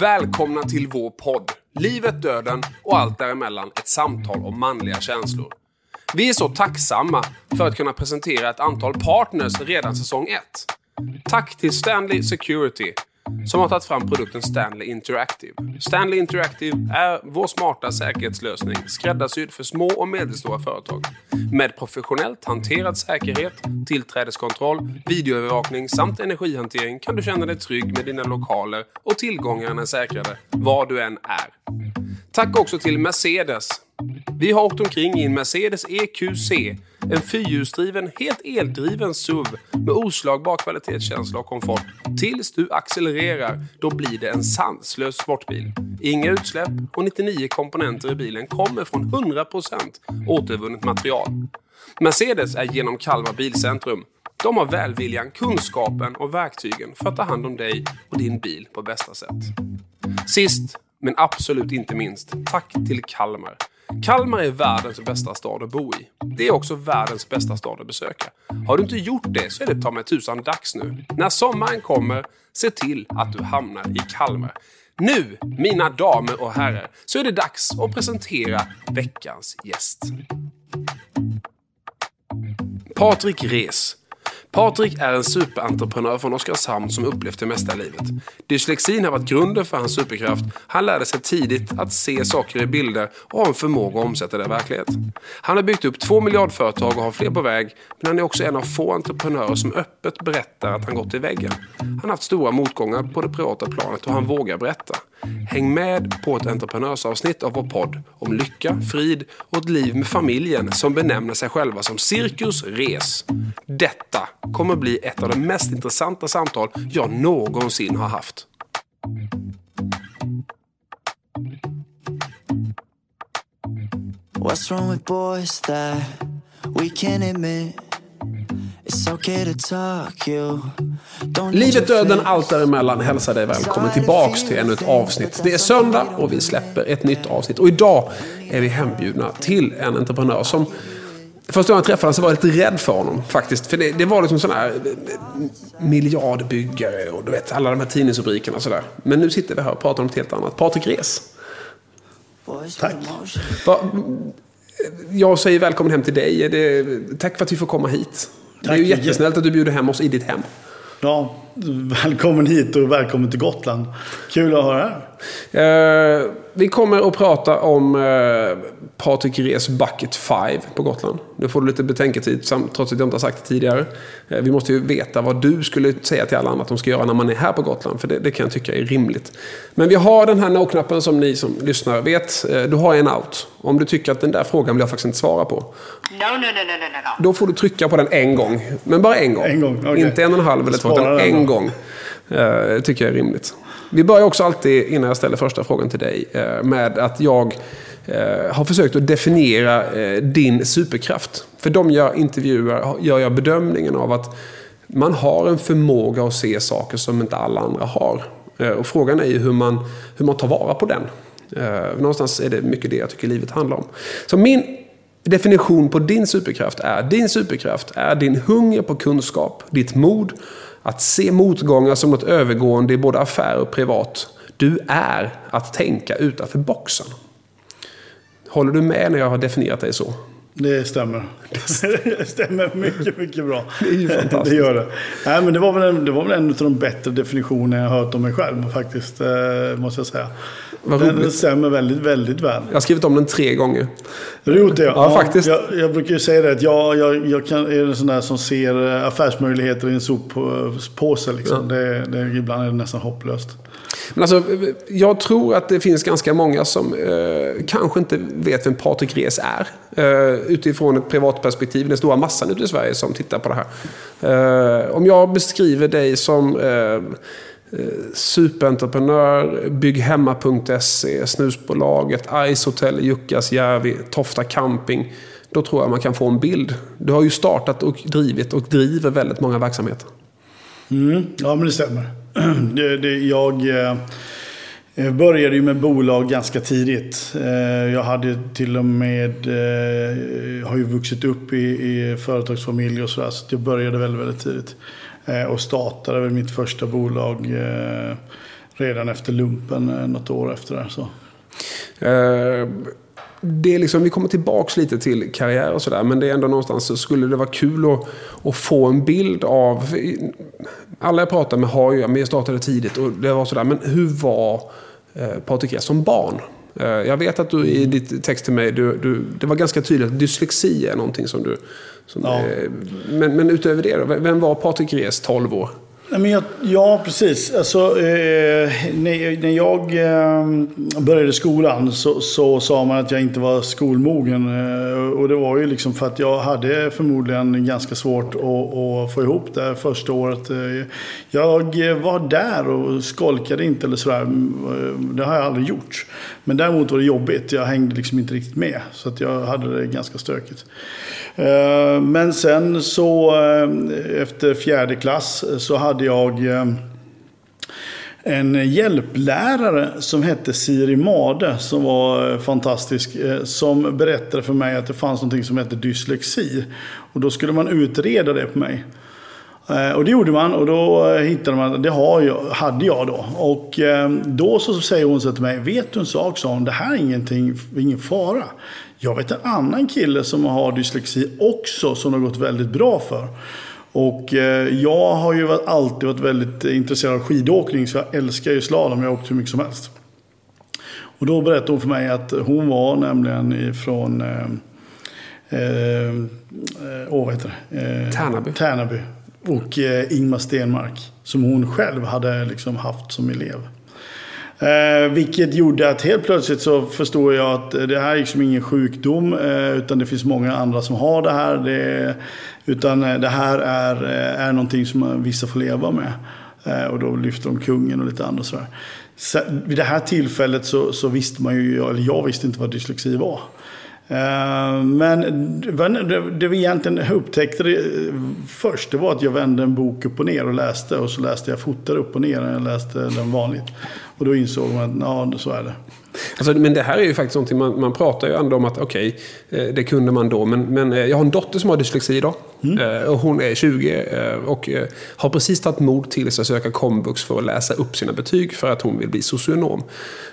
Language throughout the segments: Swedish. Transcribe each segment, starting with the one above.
Välkomna till vår podd Livet, döden och allt däremellan ett samtal om manliga känslor. Vi är så tacksamma för att kunna presentera ett antal partners redan säsong 1. Tack till Stanley Security som har tagit fram produkten Stanley Interactive. Stanley Interactive är vår smarta säkerhetslösning skräddarsydd för små och medelstora företag. Med professionellt hanterad säkerhet, tillträdeskontroll, videoövervakning samt energihantering kan du känna dig trygg med dina lokaler och tillgångarna är säkrade var du än är. Tack också till Mercedes. Vi har åkt omkring i en Mercedes EQC, en fyrhjulsdriven, helt eldriven SUV med oslagbar kvalitetskänsla och komfort. Tills du accelererar, då blir det en sanslös sportbil. Inga utsläpp och 99 komponenter i bilen kommer från 100% återvunnet material. Mercedes är genom Kalmar Bilcentrum. De har välviljan, kunskapen och verktygen för att ta hand om dig och din bil på bästa sätt. Sist men absolut inte minst, tack till Kalmar. Kalmar är världens bästa stad att bo i. Det är också världens bästa stad att besöka. Har du inte gjort det så är det ta mig tusan dags nu. När sommaren kommer, se till att du hamnar i Kalmar. Nu, mina damer och herrar, så är det dags att presentera veckans gäst. Patrik Res Patrik är en superentreprenör från Oskarshamn som upplevt det mesta i livet. Dyslexin har varit grunden för hans superkraft. Han lärde sig tidigt att se saker i bilder och har en förmåga att omsätta det i verklighet. Han har byggt upp två miljardföretag och har fler på väg. Men han är också en av få entreprenörer som öppet berättar att han gått i väggen. Han har haft stora motgångar på det privata planet och han vågar berätta. Häng med på ett entreprenörsavsnitt av vår podd om lycka, frid och ett liv med familjen som benämner sig själva som Cirkus Res. Detta kommer bli ett av de mest intressanta samtal jag någonsin har haft. What's wrong with boys that we can admit Livet, döden, allt däremellan hälsar dig välkommen tillbaks till ännu ett avsnitt. Det är söndag och vi släpper ett nytt avsnitt. Och idag är vi hembjudna till en entreprenör som Första gången jag träffade honom så var jag lite rädd för honom faktiskt. För det, det var liksom sån här eh, miljardbyggare och du vet alla de här tidningsrubrikerna och sådär. Men nu sitter vi här och pratar om något helt annat. Patrik Res. Tack. Jag säger välkommen hem till dig. Det, tack för att vi får komma hit. Tack. Det är ju jättesnällt att du bjuder hem oss i ditt hem. Ja, välkommen hit och välkommen till Gotland. Kul att höra. Eh, vi kommer att prata om eh, Patrik Res Bucket 5 på Gotland. Nu får du lite betänketid, trots att jag inte har sagt det tidigare. Eh, vi måste ju veta vad du skulle säga till alla andra att de ska göra när man är här på Gotland. För det, det kan jag tycka är rimligt. Men vi har den här no-knappen som ni som lyssnar vet. Eh, du har en out. Om du tycker att den där frågan vill jag faktiskt inte svara på. No, no, no, no, no. Då får du trycka på den en gång. Men bara en gång. En gång okay. Inte en och en halv eller två, utan en gång. Det tycker jag är rimligt. Vi börjar också alltid, innan jag ställer första frågan till dig, eh, med att jag eh, har försökt att definiera eh, din superkraft. För de jag intervjuar gör jag bedömningen av att man har en förmåga att se saker som inte alla andra har. Och frågan är ju hur man, hur man tar vara på den. Någonstans är det mycket det jag tycker livet handlar om. Så min definition på din superkraft är, din superkraft är din hunger på kunskap, ditt mod att se motgångar som något övergående i både affär och privat. Du är att tänka utanför boxen. Håller du med när jag har definierat dig så? Det stämmer. Det stämmer mycket, mycket bra. Det är ju fantastiskt. Det gör det. Nej, men det, var väl en, det var väl en av de bättre definitioner jag har hört om mig själv faktiskt. Eh, måste jag säga. Vad den roligt. stämmer väldigt, väldigt väl. Jag har skrivit om den tre gånger. Har du gjort det? Ja, ja faktiskt. Jag, jag, brukar ju säga det att jag, jag, jag kan, är en sån där som ser eh, affärsmöjligheter i en soppåse. Liksom. Ja. Det, det, ibland är det nästan hopplöst. Men alltså, jag tror att det finns ganska många som eh, kanske inte vet vem Patrik Res är. Eh, utifrån ett privatperspektiv. Den stora massan ute i Sverige som tittar på det här. Eh, om jag beskriver dig som eh, superentreprenör, Bygghemma.se, Snusbolaget, Ice Hotel, Jukkasjärvi, Tofta Camping. Då tror jag man kan få en bild. Du har ju startat och drivit och driver väldigt många verksamheter. Mm, ja, men det stämmer. Det, det, jag eh, började ju med bolag ganska tidigt. Eh, jag hade till och med, eh, har ju vuxit upp i, i företagsfamilj och sådär. Så jag började väldigt, väldigt tidigt. Eh, och startade väl mitt första bolag eh, redan efter lumpen eh, något år efter det. Så. Eh, det är liksom, vi kommer tillbaks lite till karriär och sådär. Men det är ändå någonstans så skulle det vara kul att, att få en bild av... Alla jag pratar med har ju, men jag startade tidigt och det var sådär. Men hur var eh, Patrik som barn? Eh, jag vet att du i ditt text till mig, du, du, det var ganska tydligt att dyslexi är någonting som du... Som Ja. är, men, men utöver det då, vem var Patrik Res 12 år? Nej, men jag, ja, precis. Alltså, eh, när, när jag eh, började skolan så, så sa man att jag inte var skolmogen. Eh, och det var ju liksom för att jag hade förmodligen ganska svårt att, att få ihop det här första året. Eh, jag var där och skolkade inte eller sådär. Mm, eh, det har jag aldrig gjort. Men däremot var det jobbigt. Jag hängde liksom inte riktigt med. Så att jag hade det ganska stökigt. Eh, Men sen så eh, efter fjärde klass så hade hade jag eh, en hjälplärare som hette Siri Made som var eh, fantastisk. Eh, som berättade för mig att det fanns något som hette dyslexi. Och då skulle man utreda det på mig. Och det gjorde man och då hittade man, det har jag, hade jag då. Och då så säger hon så till mig, vet du en sak sa hon, det här är ingenting, ingen fara. Jag vet en annan kille som har dyslexi också som det har gått väldigt bra för. Och eh, jag har ju alltid varit väldigt intresserad av skidåkning så jag älskar ju slalom, jag har åkt hur mycket som helst. Och då berättade hon för mig att hon var nämligen ifrån eh, åh, vad heter det? Eh, Tärnaby. Tärnaby. Och eh, Ingmar Stenmark. Som hon själv hade liksom haft som elev. Eh, vilket gjorde att helt plötsligt så förstår jag att det här är liksom ingen sjukdom. Eh, utan det finns många andra som har det här. Det, utan eh, det här är, eh, är någonting som eh, vissa får leva med. Och då lyfter de kungen och lite andra sådär. Så, vid det här tillfället så, så visste man ju, eller jag visste inte vad dyslexi var. Men det, det vi egentligen upptäckte det först, det var att jag vände en bok upp och ner och läste. Och så läste jag fortare upp och ner än jag läste den vanligt. Och då insåg man att ja, så är det. Alltså, men det här är ju faktiskt någonting, man, man pratar ju ändå om att okej, eh, det kunde man då. Men, men eh, jag har en dotter som har dyslexi idag. Eh, Och hon är 20 eh, och eh, har precis tagit mod till sig att söka komvux för att läsa upp sina betyg för att hon vill bli socionom.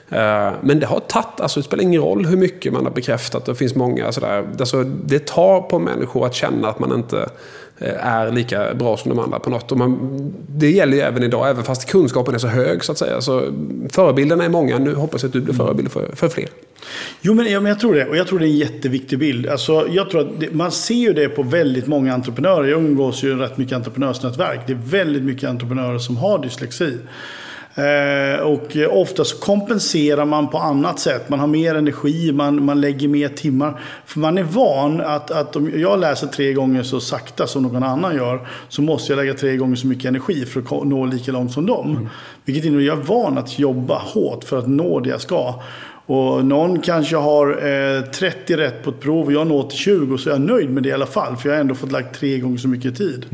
Eh, Men det har tagit, alltså det spelar ingen roll hur mycket man har bekräftat. Det finns många sådär, alltså det tar på människor att känna att man inte eh, är lika bra som de andra på något. Och man, det gäller ju även idag, även fast kunskapen är så hög så att säga. Så förebilderna är många. Nu hoppas jag att du blir förebild för, för fler. Jo, men, ja, men jag tror det. Och jag tror det är en jätteviktig bild. Alltså, jag tror att det, man ser ju det på väldigt många entreprenörer. Jag umgås ju rätt mycket entreprenörsnätverk. Det är väldigt mycket entreprenörer som har dyslexi. Eh, och ofta så kompenserar man på annat sätt. Man har mer energi, man, man lägger mer timmar. För man är van att, att om jag läser tre gånger så sakta som någon annan gör. Så måste jag lägga tre gånger så mycket energi för att nå lika långt som dem. Vilket innebär att jag är van att jobba hårt för att nå det jag ska. Och någon kanske har eh, 30 rätt på ett prov och jag når till 20 så är jag nöjd med det i alla fall. För jag har ändå fått lagt tre gånger så mycket tid.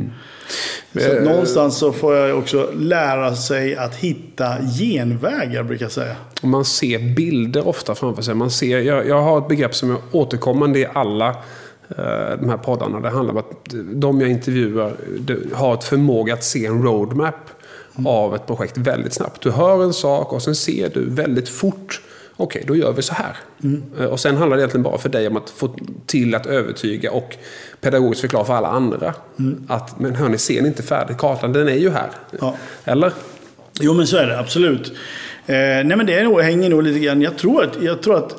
Så att någonstans så får jag också lära sig att hitta genvägar brukar jag säga. Man ser bilder ofta framför sig. Man ser, jag, jag har ett begrepp som är återkommande i alla eh, de här poddarna. Det handlar om att de jag intervjuar har ett förmåga att se en roadmap av ett projekt väldigt snabbt. Du hör en sak och sen ser du väldigt fort Okej, då gör vi så här. Eh, Och sen handlar det egentligen bara för dig om att få till att övertyga och pedagogiskt förklara för alla andra. Att, men hörni, ser ni inte färdigt? Kartan, den är ju här. Ja. Eller? Jo men så är det absolut. Eh, nej men det är nog, hänger nog lite grann. Jag tror att, jag tror att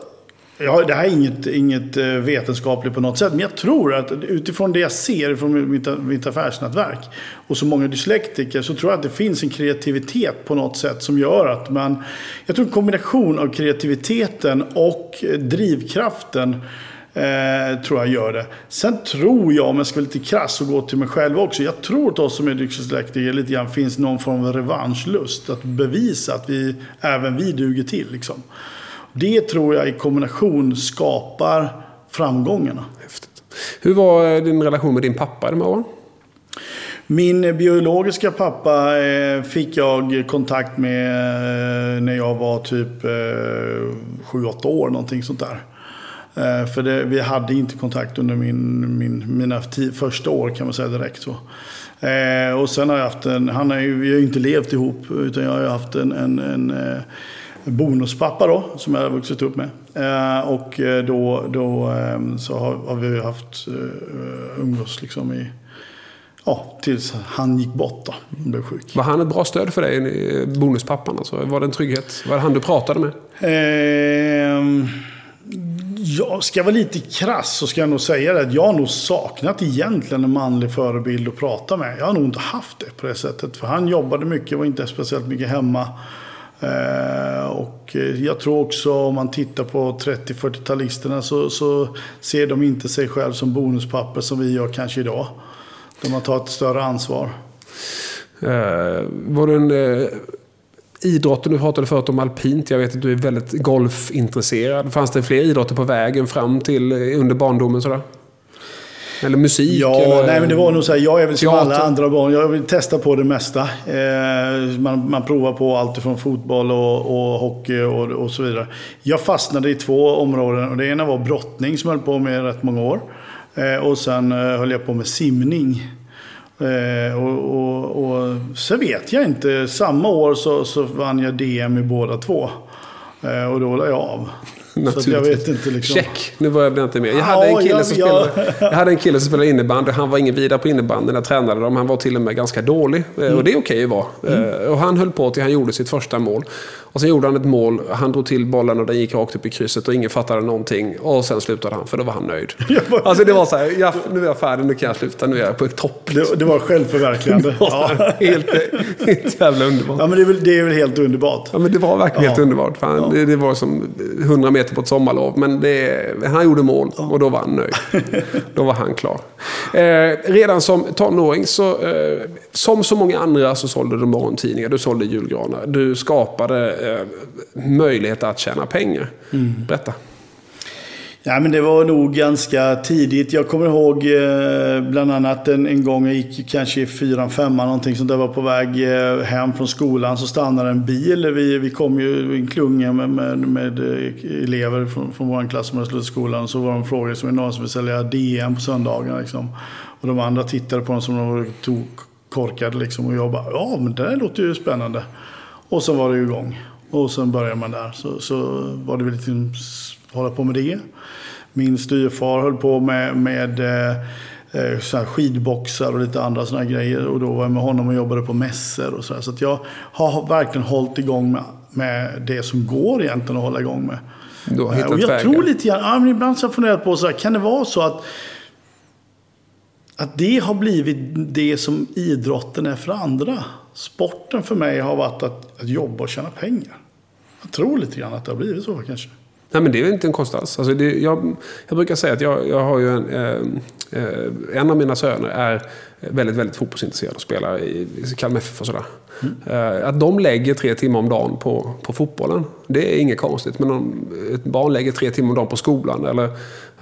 ja, det här är inget, inget eh, vetenskapligt på något sätt. Men jag tror att utifrån det jag ser från mitt, mitt affärsnätverk och så många dyslektiker så tror jag att det finns en kreativitet på något sätt som gör att man... Jag tror en kombination av kreativiteten och drivkraften Eh, tror jag gör det. Sen tror jag, om jag ska vara lite krass och gå till mig själv också. Jag tror att oss som är dyslektiker lite grann finns någon form av revanschlust. Att bevisa att vi, även vi duger till. Liksom. Det tror jag i kombination skapar framgångarna. Häftigt. Hur var eh, din relation med din pappa de här åren? Min biologiska pappa eh, fick jag kontakt med eh, när jag var typ eh, 7-8 år, någonting sånt där. För det, vi hade inte kontakt under min, min, mina ti- första år kan man säga direkt. Så. Och sen har jag haft en, han har ju, vi har ju inte levt ihop, utan jag har ju haft en, en, en bonuspappa då, som jag har vuxit upp med. Eh, och eh, då, då eh, så har, vi haft eh, umgås liksom i, ja, tills han gick bort då, och blev sjuk. Var han ett bra stöd för dig, eh, bonuspappan? Alltså? Var det en trygghet? Var det han du pratade med? Ehm, jag ska vara lite krass så ska jag nog säga det. att Jag har nog saknat egentligen en manlig förebild att prata med. Jag har nog inte haft det på det sättet. För han jobbade mycket, var inte speciellt mycket hemma. Eh, och jag tror också om man tittar på 30-40-talisterna så, så ser de inte sig själv som bonuspapper som vi gör kanske idag. De har tagit ett större ansvar. Eh, var det en eh, idrotten du pratade förut om alpint, jag vet att du är väldigt golfintresserad. Fanns det fler idrotter på vägen fram till eh, under barndomen sådär? Eller musik? Ja, eller nej men det var nog så här, jag är väl som alla andra barn. Jag vill testa på det mesta. Eh, man, man provar på allt från fotboll och, och hockey och, och så vidare. Jag fastnade i två områden. Och det ena var brottning som jag höll på med rätt många år. Eh, och sen eh, höll jag på med simning. Eh, och, och, och så vet jag inte. Samma år så, så vann jag DM i båda två. Eh, och då la jag av. Jag vet inte liksom. Check, nu var jag inte med. Jag Ja, hade, en kille jag- som jag- spelade, jag hade en kille som spelade innebandy. Han var ingen vidare på innebandy när jag tränade dem. Han var till och med ganska dålig. Eh, Mm. Och det är okej att vara. Eh, Och han höll på till han gjorde sitt första mål. Och sen gjorde han ett mål. Han drog till bollen och den gick rakt upp i krysset och ingen fattade någonting. Och sen slutade han, för då var han nöjd. Alltså det var så här, ja, nu är jag färdig, nu kan jag sluta, nu är jag på topp. Det, det var självförverkligande. ja. helt, helt jävla underbart. ja, men det är, väl, det är väl helt underbart. Ja, men det var verkligen Ja. helt underbart. Fan, det, det var som 100 meter på ett sommarlov. Men det, han gjorde mål och då var han nöjd. då var han klar. Eh, redan som tonåring, så, eh, som så många andra, så sålde du morgontidningar. Du sålde julgranar. Du skapade eh, möjlighet att tjäna pengar. Berätta. Ja, men det var nog ganska tidigt. Jag kommer ihåg eh, bland annat en, en gång jag gick kanske i fyran, femman någonting sånt där. var på väg eh, hem från skolan så stannade en bil. Vi, vi kom ju i en klunga med, med, med eh, elever från, från vår klass som hade slutat skolan. Så var de frågade som är någon som vill sälja DM på söndagarna. Liksom. Och de andra tittade på dem som de var tog korkade liksom. Och jag bara, ja men det där låter ju spännande. Och så var det ju igång. Och sen började man där. Så, så var det väl lite hålla på med det. Min styvfar höll på med, med eh, eh, så skidboxar och lite andra sådana grejer. Och då var jag med honom och jobbade på mässor och så här. Så att jag har verkligen hållit igång med, med det som går egentligen att hålla igång med. Du har Eh, hittat och jag vägar. tror lite grann, ja, men ibland så har jag funderat på så här, kan det vara så att att det har blivit det som idrotten är för andra. Sporten för mig har varit att, att jobba och tjäna pengar. Jag tror lite grann att det har blivit så kanske. Nej, men det är inte en konst alls. Alltså det, jag, jag brukar säga att jag, jag har ju en, eh, eh en av mina söner är väldigt, väldigt fotbollsintresserad och spelar i, Kalmar FF och sådär. Eh, att de lägger tre timmar om dagen på, på fotbollen, det är inget konstigt. Men om ett barn lägger tre timmar om dagen på skolan eller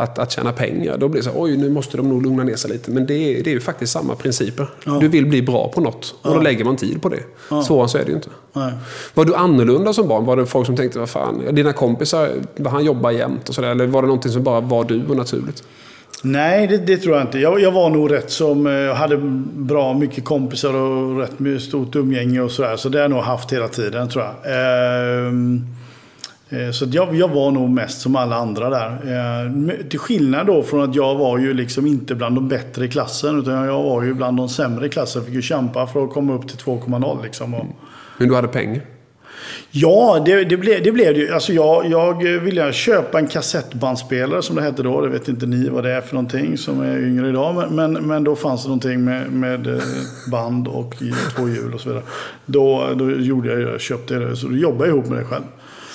att, att tjäna pengar, då blir det så oj nu måste de nog lugna ner sig lite. Men det är, det är ju faktiskt samma principer. Du vill bli bra på något och då lägger man tid på det. Svårare så är det ju inte. Nej. Var du annorlunda som barn? Var det folk som tänkte, vad fan, dina kompisar, han jobbar jämt och sådär? Eller var det någonting som bara var du och naturligt? Nej, det, det tror jag inte. Jag, jag var nog rätt som... eh, Jag hade bra mycket kompisar och rätt stort umgänge och sådär. Så det har jag nog haft hela tiden tror jag. Ehm, eh, så att jag, jag var nog mest som alla andra där. Eh, Till skillnad då från att jag var ju liksom inte bland de bättre i klassen. Utan jag var ju bland de sämre i klassen. Fick ju kämpa för att komma upp till 2,0 liksom. Och, Men du hade pengar? Ja, det, det, blev, det blev det ju. Alltså jag, jag ville köpa en kassettbandspelare som det hette då. Det vet inte ni vad det är för någonting som är yngre idag. Men, men, men då fanns det någonting med, med eh, band och två hjul och så vidare. Då, då gjorde jag det, köpte jag det. Så då jobbade jag ihop med det själv.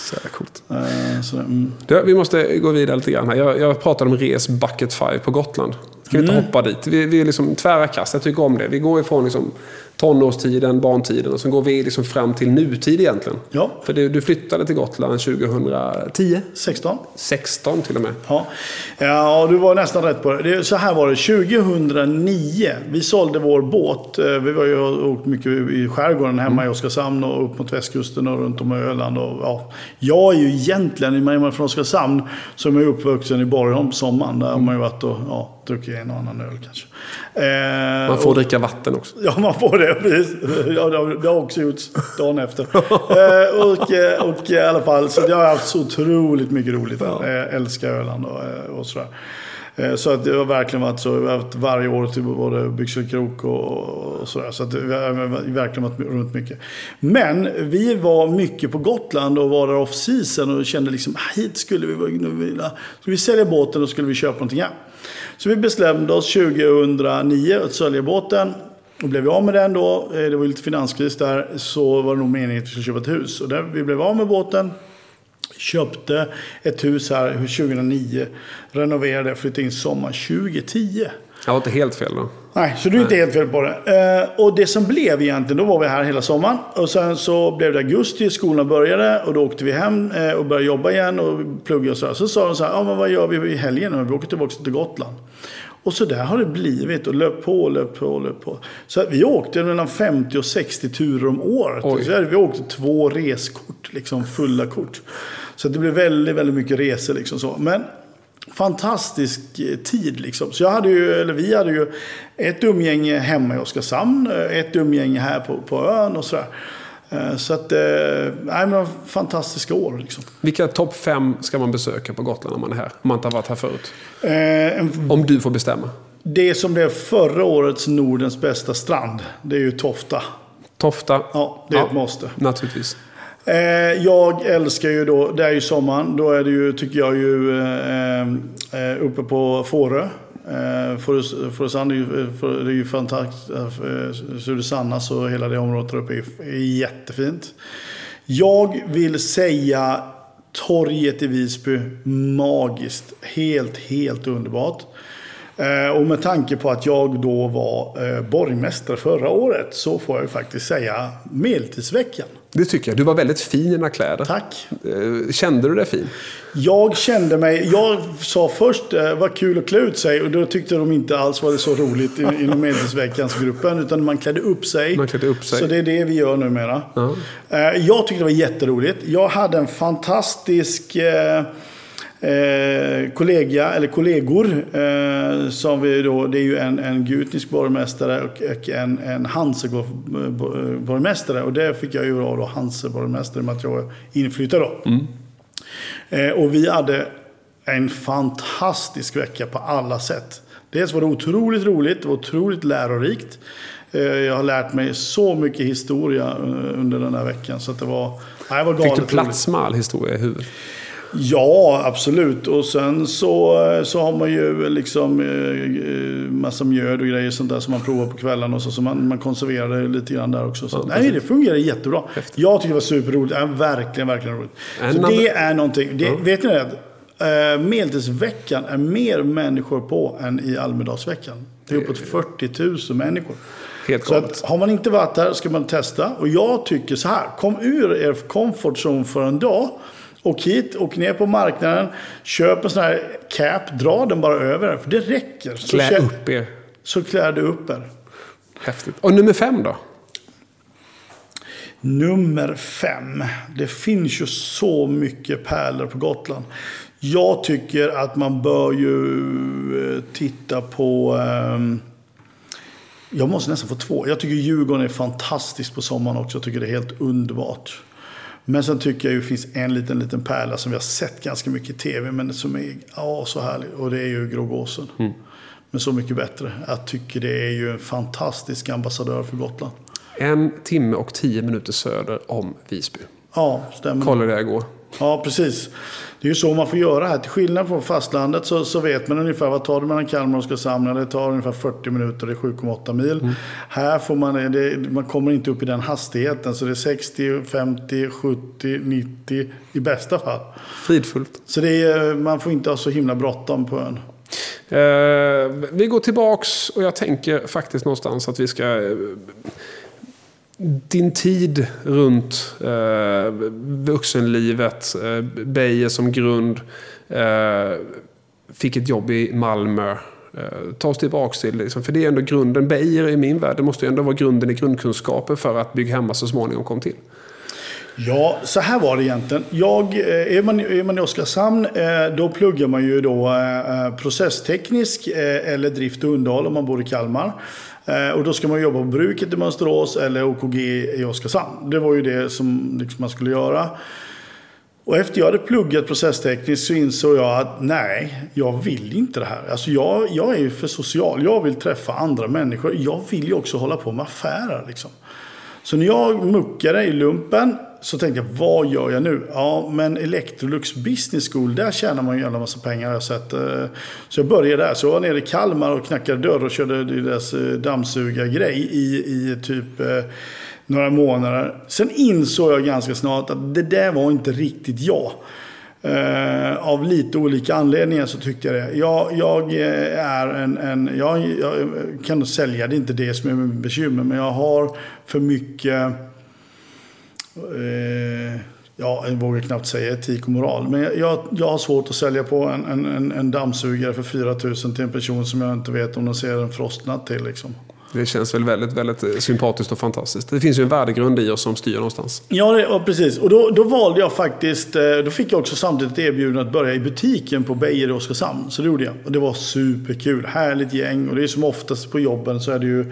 Så jävla coolt. Eh, Så, mm. Du, vi måste gå vidare lite grann här. Jag, jag pratade om Res Bucket 5 på Gotland. Ska vi inte hoppa dit? Vi, vi är liksom tvära kast. Jag tycker om det. Vi går ifrån liksom tonårstiden, barntiden och så går vi liksom fram till nutid egentligen. Ja. För du, du flyttade till Gotland 2010? 16. 16 till och med. Ja. ja, du var nästan rätt på det. Så här var det. 2009, vi sålde vår båt. Eh, Vi var ju åkt mycket i skärgården hemma i Oskarshamn och upp mot västkusten och runt om Öland. Och, ja. Jag är ju egentligen, när man är från Oskarshamn, så är uppvuxen i Borgholm på sommaren. Där har man ju varit och ja, druckit en och annan öl kanske. Eh, man får och, dricka vatten också. Ja, man får det. Precis. Ja, det har också gjorts dagen efter. eh, och, eh, och i alla fall, så jag har haft så otroligt mycket roligt. Ja. Jag älskar Öland och, eh, och sådär. Eh, så att det har verkligen varit så. Vi har haft varje år till både Byxelkrok och, sådär. Så att vi har verkligen varit runt mycket. Men vi var mycket på Gotland och var där off season och kände liksom ah, hit skulle vi vilja. Skulle vi sälja båten och skulle vi köpa någonting här. Så vi bestämde oss 2009 att sälja båten. Och blev vi av med den då, eh, det var ju lite finanskris där, så var det nog meningen att vi skulle köpa ett hus. Och där, vi blev av med båten köpte ett hus här 2009, renoverade, flyttade in sommar 2010. Jag var inte helt fel då. Nej, så du är inte helt fel på det. Eh, och det som blev egentligen, då var vi här hela sommaren. Och sen så blev det augusti, skolorna började och då åkte vi hem eh, och började jobba igen och plugga och sådär. Så sa de så här, ja men vad gör vi i helgen? Vi åker tillbaka till Gotland. Och så där har det blivit och löpt på, löpt på, löpt på. Så vi åkte mellan 50 och 60 turer om året. Vi åkte två reskort, liksom fulla kort. Så det blev väldigt, väldigt mycket resor liksom så. Men fantastisk eh, tid liksom. Så jag hade ju, eller vi hade ju ett umgänge hemma i Oskarshamn, eh, ett umgänge här på, på ön och sådär. Eh, så att, nej men fantastiska år liksom. Vilka topp fem ska man besöka på Gotland när man är här? Om man inte har varit här förut. Eh, Om du får bestämma. Det som blev förra årets Nordens bästa strand, det är ju Tofta. Tofta? Ja, det är ja, ett måste. Naturligtvis. Eh, jag älskar ju då, det är ju sommaren, då är det ju, tycker jag ju, eh, eh uppe på Fårö. Eh, Fårösand är ju, eh, det är ju fantastiskt. Eh, Sudesannas och hela det området där uppe är, är jättefint. Jag vill säga torget i Visby, magiskt. Helt, helt underbart. Eh, och med tanke på att jag då var borgmästare förra året så får jag ju faktiskt säga Medeltidsveckan. Det tycker jag. Du var väldigt fin i dina kläder. Tack. Eh, kände du dig fin? Jag kände mig... Jag sa först eh, vad kul att klä ut sig. Och då tyckte de inte alls var det så roligt inom Medeltidsveckans-gruppen. Utan man klädde upp sig. Man klädde upp sig. Så det är det vi gör numera. Uh -huh. Jag tyckte det var jätteroligt. Jag hade en fantastisk... Eh, kollega, eller kollegor, eh, som vi då, det är ju en, en gutnisk borgmästare och, och en, en Hanse-borgmästare. Och det fick jag ju vara då Hanse-borgmästare med att jag var inflyttad då. Mm. Eh, och vi hade en fantastisk vecka på alla sätt. Dels var det otroligt roligt, det var otroligt lärorikt. Eh, jag har lärt mig så mycket historia eh, under den här veckan. Så att det var, nej, var Fick du plats med all historia i huvudet? Ja, absolut. Och sen så, så har man ju liksom eh, massa mjöd och grejer sånt där som man provar på kvällarna. Och så, så man, man konserverar det lite grann där också. Så, ja, nej, det fungerar jättebra. Häftigt. Jag tycker det var superroligt. Ja, verkligen, verkligen roligt. Så det är någonting. Det, ja. Vet ni det? Uh, Medeltidsveckan är mer människor på än i Almedalsveckan. Det är uppåt 40 000 människor. Helt så att, har man inte varit där ska man testa. Och jag tycker så här. Kom ur er comfort zone för en dag. Åk hit, åk ner på marknaden, köp en sån här cap, dra den bara över. För det räcker. Så Klä upp er. Så klär du upp er. Häftigt. Och nummer fem då? Nummer fem. Det finns ju så mycket pärlor på Gotland. Jag tycker att man bör ju eh, titta på... Um, jag måste nästan få två. Jag tycker Djurgården är fantastiskt på sommaren också. Jag tycker det är helt underbart. Men sen tycker jag ju det finns en liten, liten pärla som vi har sett ganska mycket i tv, men som är ja, så härlig. Och det är ju Grågåsen. Mm. Men så mycket bättre. Jag tycker det är ju en fantastisk ambassadör för Gotland. En timme och tio minuter söder om Visby. Ja, stämmer. Kollade det igår. Ja, precis. Det är ju så man får göra här. Till skillnad från fastlandet så, så vet man ungefär vad tar det mellan Kalmar och Oskarshamn. Det tar ungefär 40 minuter, det är 7,8 mil. Mm. Här får man, det, man kommer inte upp i den hastigheten. Så det är 60, 50, 70, 90 i bästa fall. Fridfullt. Så det är, man får inte ha så himla bråttom på ön. Eh, vi går tillbaks och jag tänker faktiskt någonstans att vi ska din tid runt eh, vuxenlivet, eh, Beijer som grund, eh, fick ett jobb i Malmö. Eh, ta oss tillbaka till, liksom, för det är ändå grunden, Beijer i min värld, det måste ju ändå vara grunden i grundkunskaper för att bygga Hemma så småningom kom till. Ja, så här var det egentligen. Jag, eh, är, man, är man i Oskarshamn, eh, då pluggar man ju då eh, processteknisk eller drift och underhåll om man bor i Kalmar. Eh, och då ska man jobba på bruket i Mönsterås eller OKG i Oskarshamn. Det var ju det som liksom man skulle göra. Och efter jag hade pluggat processtekniskt så insåg jag att nej, jag vill inte det här. Alltså jag, jag är ju för social. Jag vill träffa andra människor. Jag vill ju också hålla på med affärer. Liksom. Så när jag muckade i lumpen så tänkte jag, vad gör jag nu? Ja, men Electrolux Business School, där tjänar man ju en jävla massa pengar har jag sett. Eh, så jag började där. Så jag var nere i Kalmar och knackade dörr och körde deras eh, dammsugargrej i, i typ eh, några månader. Sen insåg jag ganska snart att det där var inte riktigt jag. Uh, av lite olika anledningar så tyckte jag det. Jag, jag är en... en jag, jag kan nog sälja, det är inte det som är mitt bekymmer. Men jag har för mycket... Uh, ja, jag vågar knappt säga etik och moral. Men jag, jag har svårt att sälja på en, en, en dammsugare för 4 000 till en person som jag inte vet om de ser en frostnatt till. Liksom. Det känns väl väldigt, väldigt eh, sympatiskt och fantastiskt. Det finns ju en värdegrund i oss som styr någonstans. Ja, det, ja precis. Och då, då, valde jag faktiskt... Eh, då fick jag också samtidigt erbjudande att börja i butiken på Beijer i Oskarshamn. Så det gjorde jag. Och det var superkul. Härligt gäng. Och det är som oftast på jobben så är det ju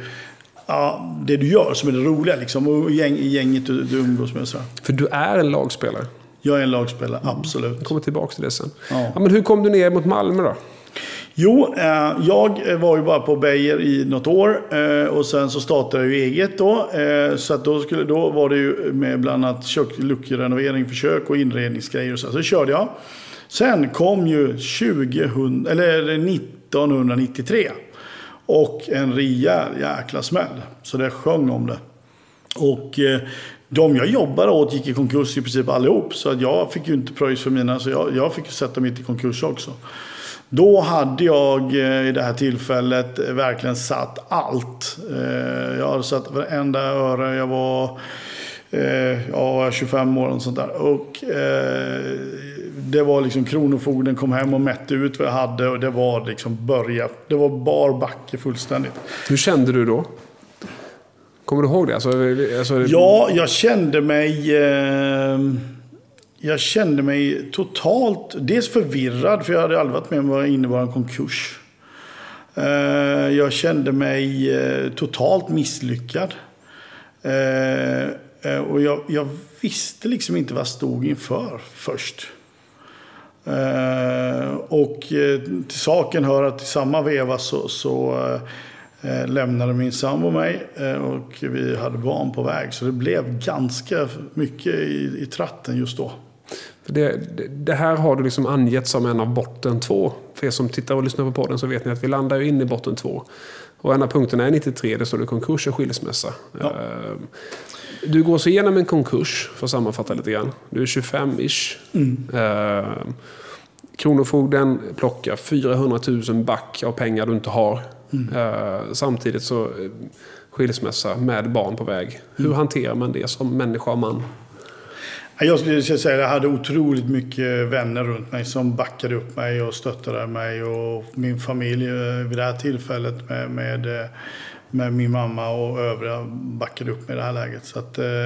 ja, det du gör som är det roliga. Liksom, och gäng, gänget du, du umgås med. Så. För du är en lagspelare. Jag är en lagspelare, absolut. Jag kommer tillbaka till det sen. Ja. ja. men hur kom du ner mot Malmö då? Jo, eh, jag var ju bara på Beijer i något år eh, och sen så startade jag ju eget då. Eh, så då, skulle, då var det ju med bland annat kök, luckrenovering för kök och inredningsgrejer och så. Så det körde jag. Sen kom ju 2000, eller 1993 och en rejäl jäkla smäll. Så det sjöng om det. Och eh, de jag jobbade åt gick i konkurs i princip allihop. Så att jag fick ju inte pröjs för mina, så jag, jag fick sätta mitt i konkurs också. Då hade jag eh, i det här tillfället eh, verkligen satt allt. Jag hade satt varenda öre. Jag var ja, 25 år och sånt där. Och det var liksom Kronofogden kom hem och mätte ut vad jag hade och det var liksom börja. Det var bar backe fullständigt. Hur kände du då? Kommer du ihåg det? Alltså, alltså... Ja, jag kände mig... Eh jag kände mig totalt, dels förvirrad, för jag hade aldrig varit med om vad innebar en konkurs. Eh, jag kände mig eh, totalt misslyckad. Eh, och jag, jag visste liksom inte vad jag stod inför först. Och till saken hör att i samma veva så, så lämnade min sambo mig och vi hade barn på väg. Så det blev ganska mycket i, i tratten just då. Det, det, här har du liksom angett som en av botten två. För er som tittar och lyssnar på podden så vet ni att vi landar in i botten två. Och en av punkterna är 93, det står det konkurs och skilsmässa. Ja. Eh, du går så igenom en konkurs, för att sammanfatta lite grann. Du är 25-ish. Mm. Eh, Kronofogden plockar 400 000 back av pengar du inte har. Mm. Eh, samtidigt så skilsmässa med barn på väg. Hur mm. hanterar man det som människa och man? Jag skulle säga att jag hade otroligt mycket vänner runt mig som backade upp mig och stöttade mig. Och min familj eh, vid det här tillfället med, med, med min mamma och övriga backade upp mig i det här läget. Så att, eh,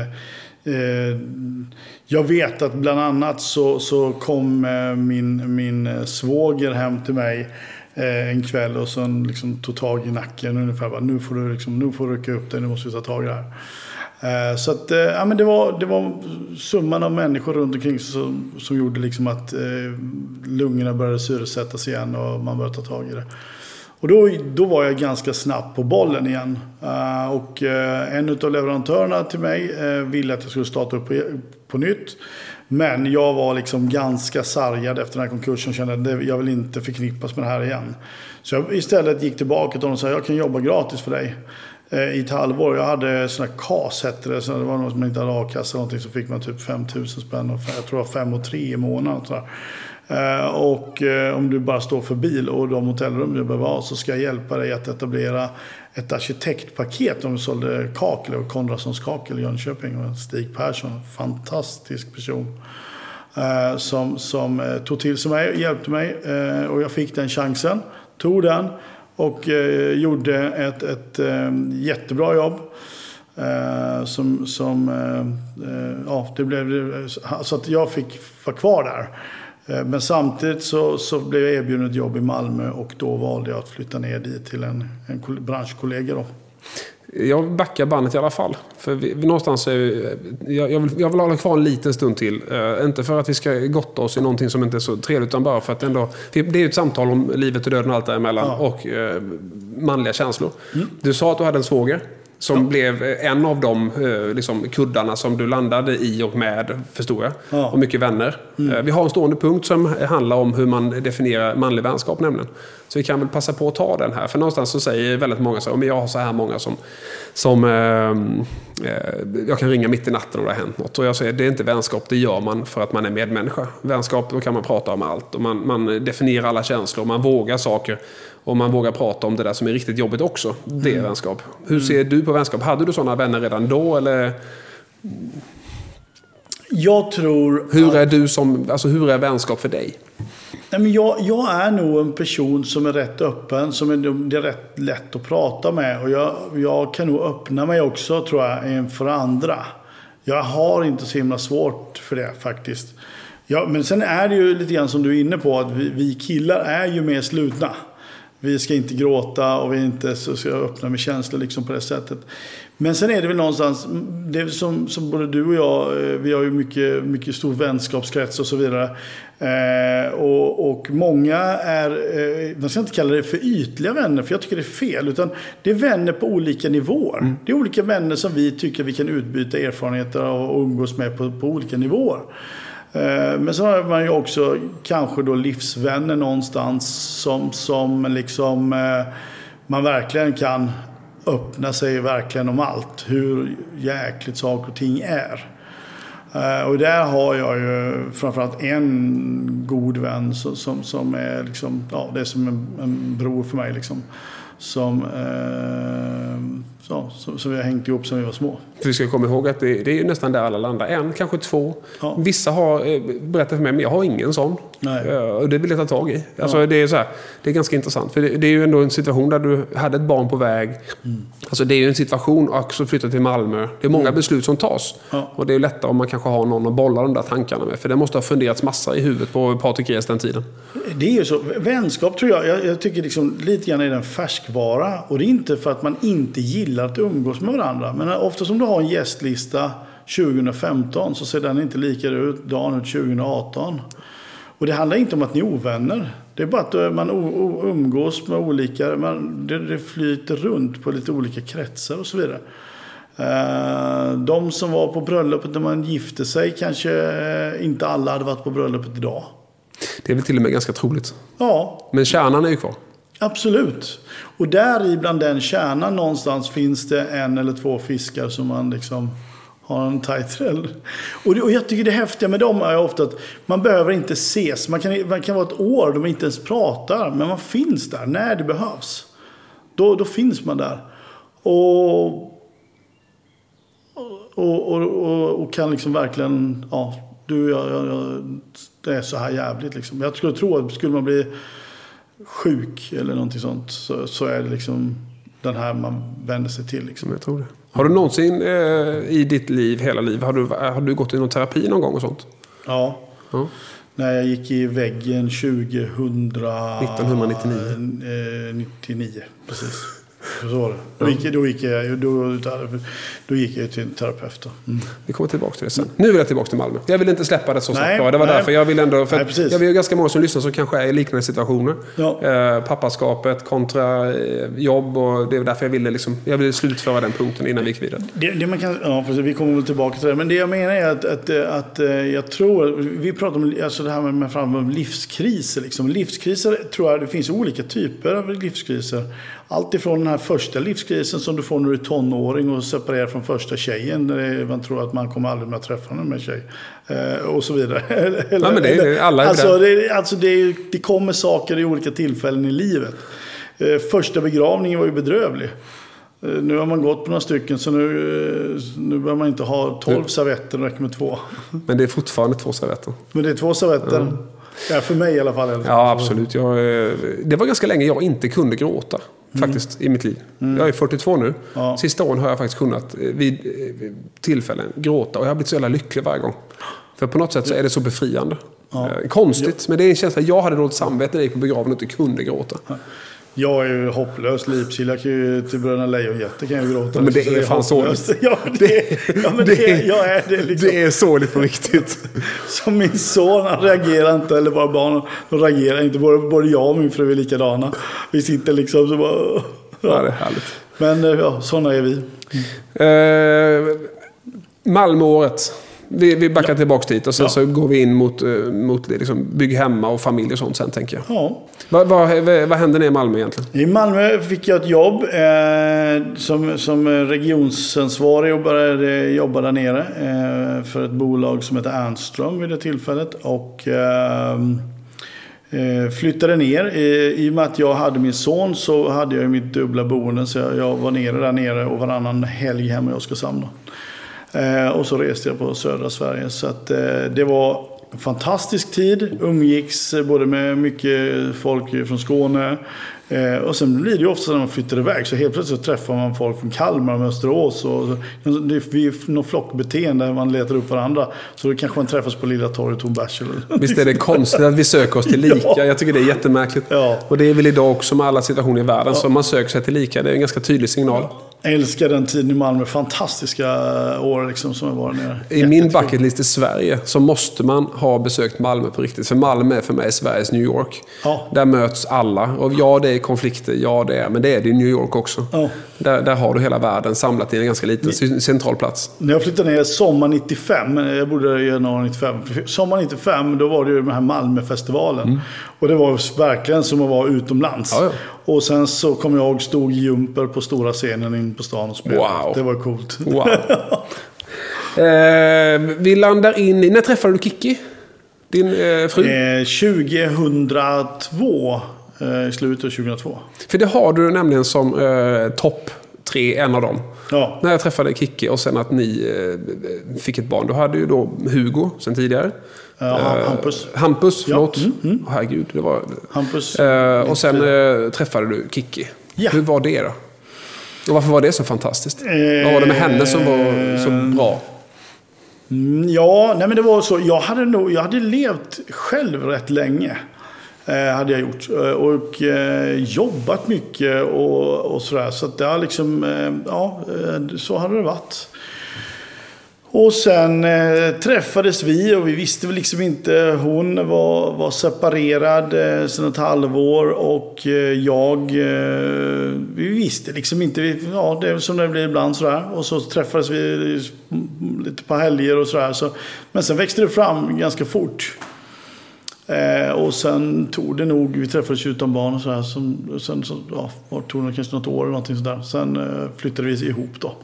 eh jag vet att bland annat så, så kom eh, min, min svåger hem till mig eh, en kväll och sen liksom tog tag i nacken ungefär. Bara, nu får du, liksom, nu får du rycka upp dig, nu måste vi ta tag i det här. Så att, ja, men det, var, det var summan av människor runt omkring som, som gjorde liksom att eh, lungorna började syresättas igen och man började ta tag i det. Och då, då var jag ganska snabbt på bollen igen. Uh, och uh, en av leverantörerna till mig uh, ville att jag skulle starta upp på, på nytt. Men jag var liksom ganska sargad efter den här konkursen och kände att jag vill inte förknippas med det här igen. Så jag istället gick tillbaka till honom och sa jag kan jobba gratis för dig. I ett halvår. Jag hade sådana här KAS hette det. Så det var någon som inte hade a-kassa eller någonting. Så fick man typ 5 000 spänn. Och jag tror det var 5 och 3 i månaden. Och, sådär. Eh, och eh, om du bara står för bil och de hotellrum du behöver ha så ska jag hjälpa dig att etablera ett arkitektpaket. De sålde kakel och Konradssons kakel i Jönköping. Stig Persson, fantastisk person. Eh, som, som tog till sig mig och hjälpte mig. och jag fick den chansen. Tog den. Och gjorde ett, ett jättebra jobb. Uh, som, som uh, uh, ja, det blev, så att jag fick vara kvar där. Eh, men samtidigt så, så blev jag erbjuden ett jobb i Malmö och då valde jag att flytta ner dit till en, en branschkollega. Då. Jag backar bandet i alla fall. För vi, någonstans är, jag, jag, vill, jag vill hålla kvar en liten stund till. Uh, inte för att vi ska gotta oss i någonting som inte är så trevligt, utan bara för att ändå... Det är ju ett samtal om livet och döden och allt däremellan. Ja. Och uh, manliga känslor. Mm. Du sa att du hade en svåger. Som ja. blev en av de eh, liksom, kuddarna som du landade i och med, förstår jag. Ja. Och mycket vänner. Mm. Eh, vi har en stående punkt som handlar om hur man definierar manlig vänskap nämligen. Så vi kan väl passa på att ta den här. För någonstans så säger väldigt många så men jag har så här många som, som eh, eh, jag kan ringa mitt i natten om det har hänt något. Och jag säger, det är inte vänskap, det gör man för att man är medmänniska. Vänskap, då kan man prata om allt. Och man, man definierar alla känslor, man vågar saker. Och man vågar prata om det där som är riktigt jobbigt också. Det är mm. vänskap. Hur ser du på vänskap? Hade du sådana vänner redan då? Eller? Jag tror... Hur är, du som, alltså hur är vänskap för dig? Nej, men jag, jag, är nog en person som är rätt öppen, som är, det är rätt lätt att prata med. Och jag, jag kan nog öppna mig också, tror jag, inför andra. Jag har inte så himla svårt för det faktiskt. Ja, men sen är det ju lite grann som du är inne på, att vi, vi killar är ju mer slutna. Vi ska inte gråta och vi är inte så ska öppna med känslor liksom på det sättet. Men sen är det väl någonstans, det är som, som både du och jag, eh, vi har ju mycket, mycket stor vänskapskrets och så vidare. Eh, och, och, många är, eh, man ska inte kalla det för ytliga vänner, för jag tycker det är fel. Utan det är vänner på olika nivåer. Mm. Det är olika vänner som vi tycker vi kan utbyta erfarenheter och umgås med på, på olika nivåer. Eh, men så har man ju också kanske då livsvänner någonstans som, som liksom eh, man verkligen kan öppna sig verkligen om allt. Hur jäkligt saker och ting är. Eh, och där har jag ju framförallt en god vän som, som är liksom, ja det är som en, en bror för mig liksom. Som eh, så, som, som vi har hängt ihop sedan vi var små. För vi ska komma ihåg att det, det är nästan där alla landar. En, kanske två. Ja. Vissa har eh, berättat för mig, men jag har ingen sån. Eh, och det vill jag ta tag i. Alltså, ja. det, är så här, det är ganska intressant. För det, det, är ju ändå en situation där du hade ett barn på väg. Mm. Alltså, det är ju en situation, och också flytta till Malmö. Det är många mm. beslut som tas. Ja. Och det är lättare om man kanske har någon att bolla de där tankarna med. För det måste ha funderats massa i huvudet på Patrik Res den tiden. Det är ju så. Vänskap tror jag, jag, jag tycker liksom lite grann är en färskvara. Och det är inte för att man inte gillar att umgås med varandra. Men ofta som du har en gästlista 2015 så ser den inte lika ut dagen ut 2018. Och det handlar inte om att ni är ovänner. Det är bara att man umgås med olika, man, det, det flyter runt på lite olika kretsar och så vidare. Eh, de som var på bröllopet när man gifte sig kanske inte alla hade varit på bröllopet idag. Det är väl till och med ganska troligt. Ja. Men kärnan är ju kvar. Absolut. Och där i bland den kärnan någonstans finns det en eller två fiskar som man liksom har en tight och, och jag tycker det häftiga med dem är ofta att man behöver inte ses. Man kan, man kan vara ett år då man inte ens pratar, men man finns där när det behövs. Då, då finns man där. Och, och, och, och, och kan liksom verkligen, ja, du, jag, jag, jag, det är så här jävligt liksom. Jag skulle tro att skulle man bli sjuk eller någonting sånt så, så är det liksom den här man vänder sig till. Liksom. Jag tror det. Har du någonsin eh, i ditt liv, hela liv, har du, har du gått i någon terapi någon gång och sånt? Ja. ja. När jag gick i väggen 2000... 1999. Eh, 99, precis. Så var det. Då gick, då gick, jag, då, då gick jag till en terapeut. Mm. Vi kommer tillbaka till det sen. Nu vill jag tillbaka till Malmö. Jag vill inte släppa det så snabbt. Det var nej. därför jag vill ändå... För nej, jag vill ganska många som lyssnar som kanske är i liknande situationer. Ja. Eh, pappaskapet kontra eh, jobb. Och det är därför jag ville, liksom, jag ville slutföra den punkten innan vi gick vidare. Det, det man kan, ja, precis, vi kommer väl tillbaka till det. Men det jag menar är att, att, att, eh, jag tror... Vi pratar om alltså det här med, med fram livskriser. Liksom. Livskriser tror jag det finns olika typer av livskriser. Allt ifrån den här första livskrisen som du får när du är tonåring och separerar från första tjejen. Där man tror att man kommer aldrig mer träffa någon mer tjej. Eh, och så vidare. eller, ja, men det är, alla är alltså, det, alltså det, det kommer saker i olika tillfällen i livet. Eh, första begravningen var ju bedrövlig. Eh, nu har man gått på några stycken så nu, nu behöver man inte ha tolv servetter, det räcker med två. Men det är fortfarande två servetter. Men det är två servetter. Ja. Ja, för mig i alla fall. Ja, absolut. Jag, det var ganska länge jag inte kunde gråta. Faktiskt, i mitt liv. Jag är 42 nu. Ja. Sista åren har jag faktiskt kunnat eh, vid eh, tillfällen gråta. Och jag har blivit så jävla lycklig varje gång. För på något sätt så är det så befriande. Eh, Konstigt, men det är en känsla. Jag hade dåligt samvete när jag gick på begravning och inte kunde gråta. Jag är ju hopplös lipsill. Jag kan ju till Bröderna Lejonhjärta kan jag ju gråta. men det är fan hopplöst. Ja, det, ja, men det, jag är det liksom. det är sorgligt på riktigt. Som min son, han reagerar inte. Eller bara barnen, de reagerar inte. Både, både jag och min fru är likadana. Vi sitter liksom så bara... Ja, det är härligt. Men eh, ja, sådana är vi. Eh, Malmöåret. Vi, vi backar tillbaka dit och sen Ja. så går vi in mot, eh, mot liksom, bygg hemma och familj och sånt sen tänker jag. Ja. Vad, vad, vad, hände nere i Malmö egentligen? I Malmö fick jag ett jobb eh, som, som regionsansvarig och började jobba där nere eh, för ett bolag som heter Ernström vid det tillfället. Och ehm, eh, flyttade ner. I, och med att jag hade min son så hade jag mitt dubbla boende så jag, jag var nere där nere och varannan helg hemma i Oskarshamn. då. Eh, och så reste jag på södra Sverige. Så att, eh, det var en fantastisk tid. Umgicks eh, både med mycket folk från Skåne. Eh, och sen blir det ju ofta när man flyttar iväg så helt plötsligt så träffar man folk från Kalmar och Österås. Och, det är något flockbeteende där man letar upp varandra. Så då kanske man träffas på Lilla torget och en eller- Visst är det konstigt att vi söker oss till lika? Ja. Jag tycker det är jättemärkligt. Ja. Och det är väl idag också med alla situationer i världen. Så om man söker sig till lika, det är en ganska tydlig signal. Jag älskar den tiden i Malmö. Fantastiska år liksom som jag var nere. I min bucketlist i Sverige så måste man ha besökt Malmö på riktigt. För Malmö är för mig Sveriges New York. Ja. Där möts alla. Och ja, det är konflikter. Ja, det är. Men det är det i New York också. Ja. Där, där har du hela världen samlat i en ganska liten central plats. När jag flyttade ner sommar 95, jag bodde där i januari 95. Sommar 95 då var det ju den här Malmöfestivalen. Och det var verkligen som att vara utomlands. Ja, ja. Och sen så kom jag ihåg stod jumper på stora scenen in på stan och spelade. Wow. Det var coolt. Wow. eh, vi landar in i... När träffade du Kiki? Din eh, fru? Eh, 2002, eh, i slutet av 2002. För det har du nämligen som eh, topp tre, en av dem. Ja, När jag träffade Kiki och sen att ni eh, fick ett barn. Du hade ju då Hugo sen tidigare. ja Eh, Hampus. Hampus, förlåt. Mm, Åh, herregud, det var... Hampus. Eh, och sen eh, träffade du Kiki. Ja. Hur var det då? Och varför var det så fantastiskt? Vad var det med henne som var så bra? Mm, Ja, nej men det var så. Jag hade, nog, jag hade levt själv rätt länge. Eh, hade jag gjort. Eh, och eh, jobbat mycket och, och sådär. Så att det har liksom, ja, så hade det varit. Och sen eh, träffades vi och vi visste väl liksom inte. Hon var, var separerad eh, sedan ett halvår och eh, jag, eh, vi visste liksom inte. Vi, ja, det är som det blir ibland sådär. Och så träffades vi lite på helger och sådär. Så, men sen växte det fram ganska fort. Eh, och sen tog det nog, vi träffades utan barn och sådär. Som, sen så, ja, var- tog det kanske något år eller någonting sådär. Sen eh, flyttade vi ihop då.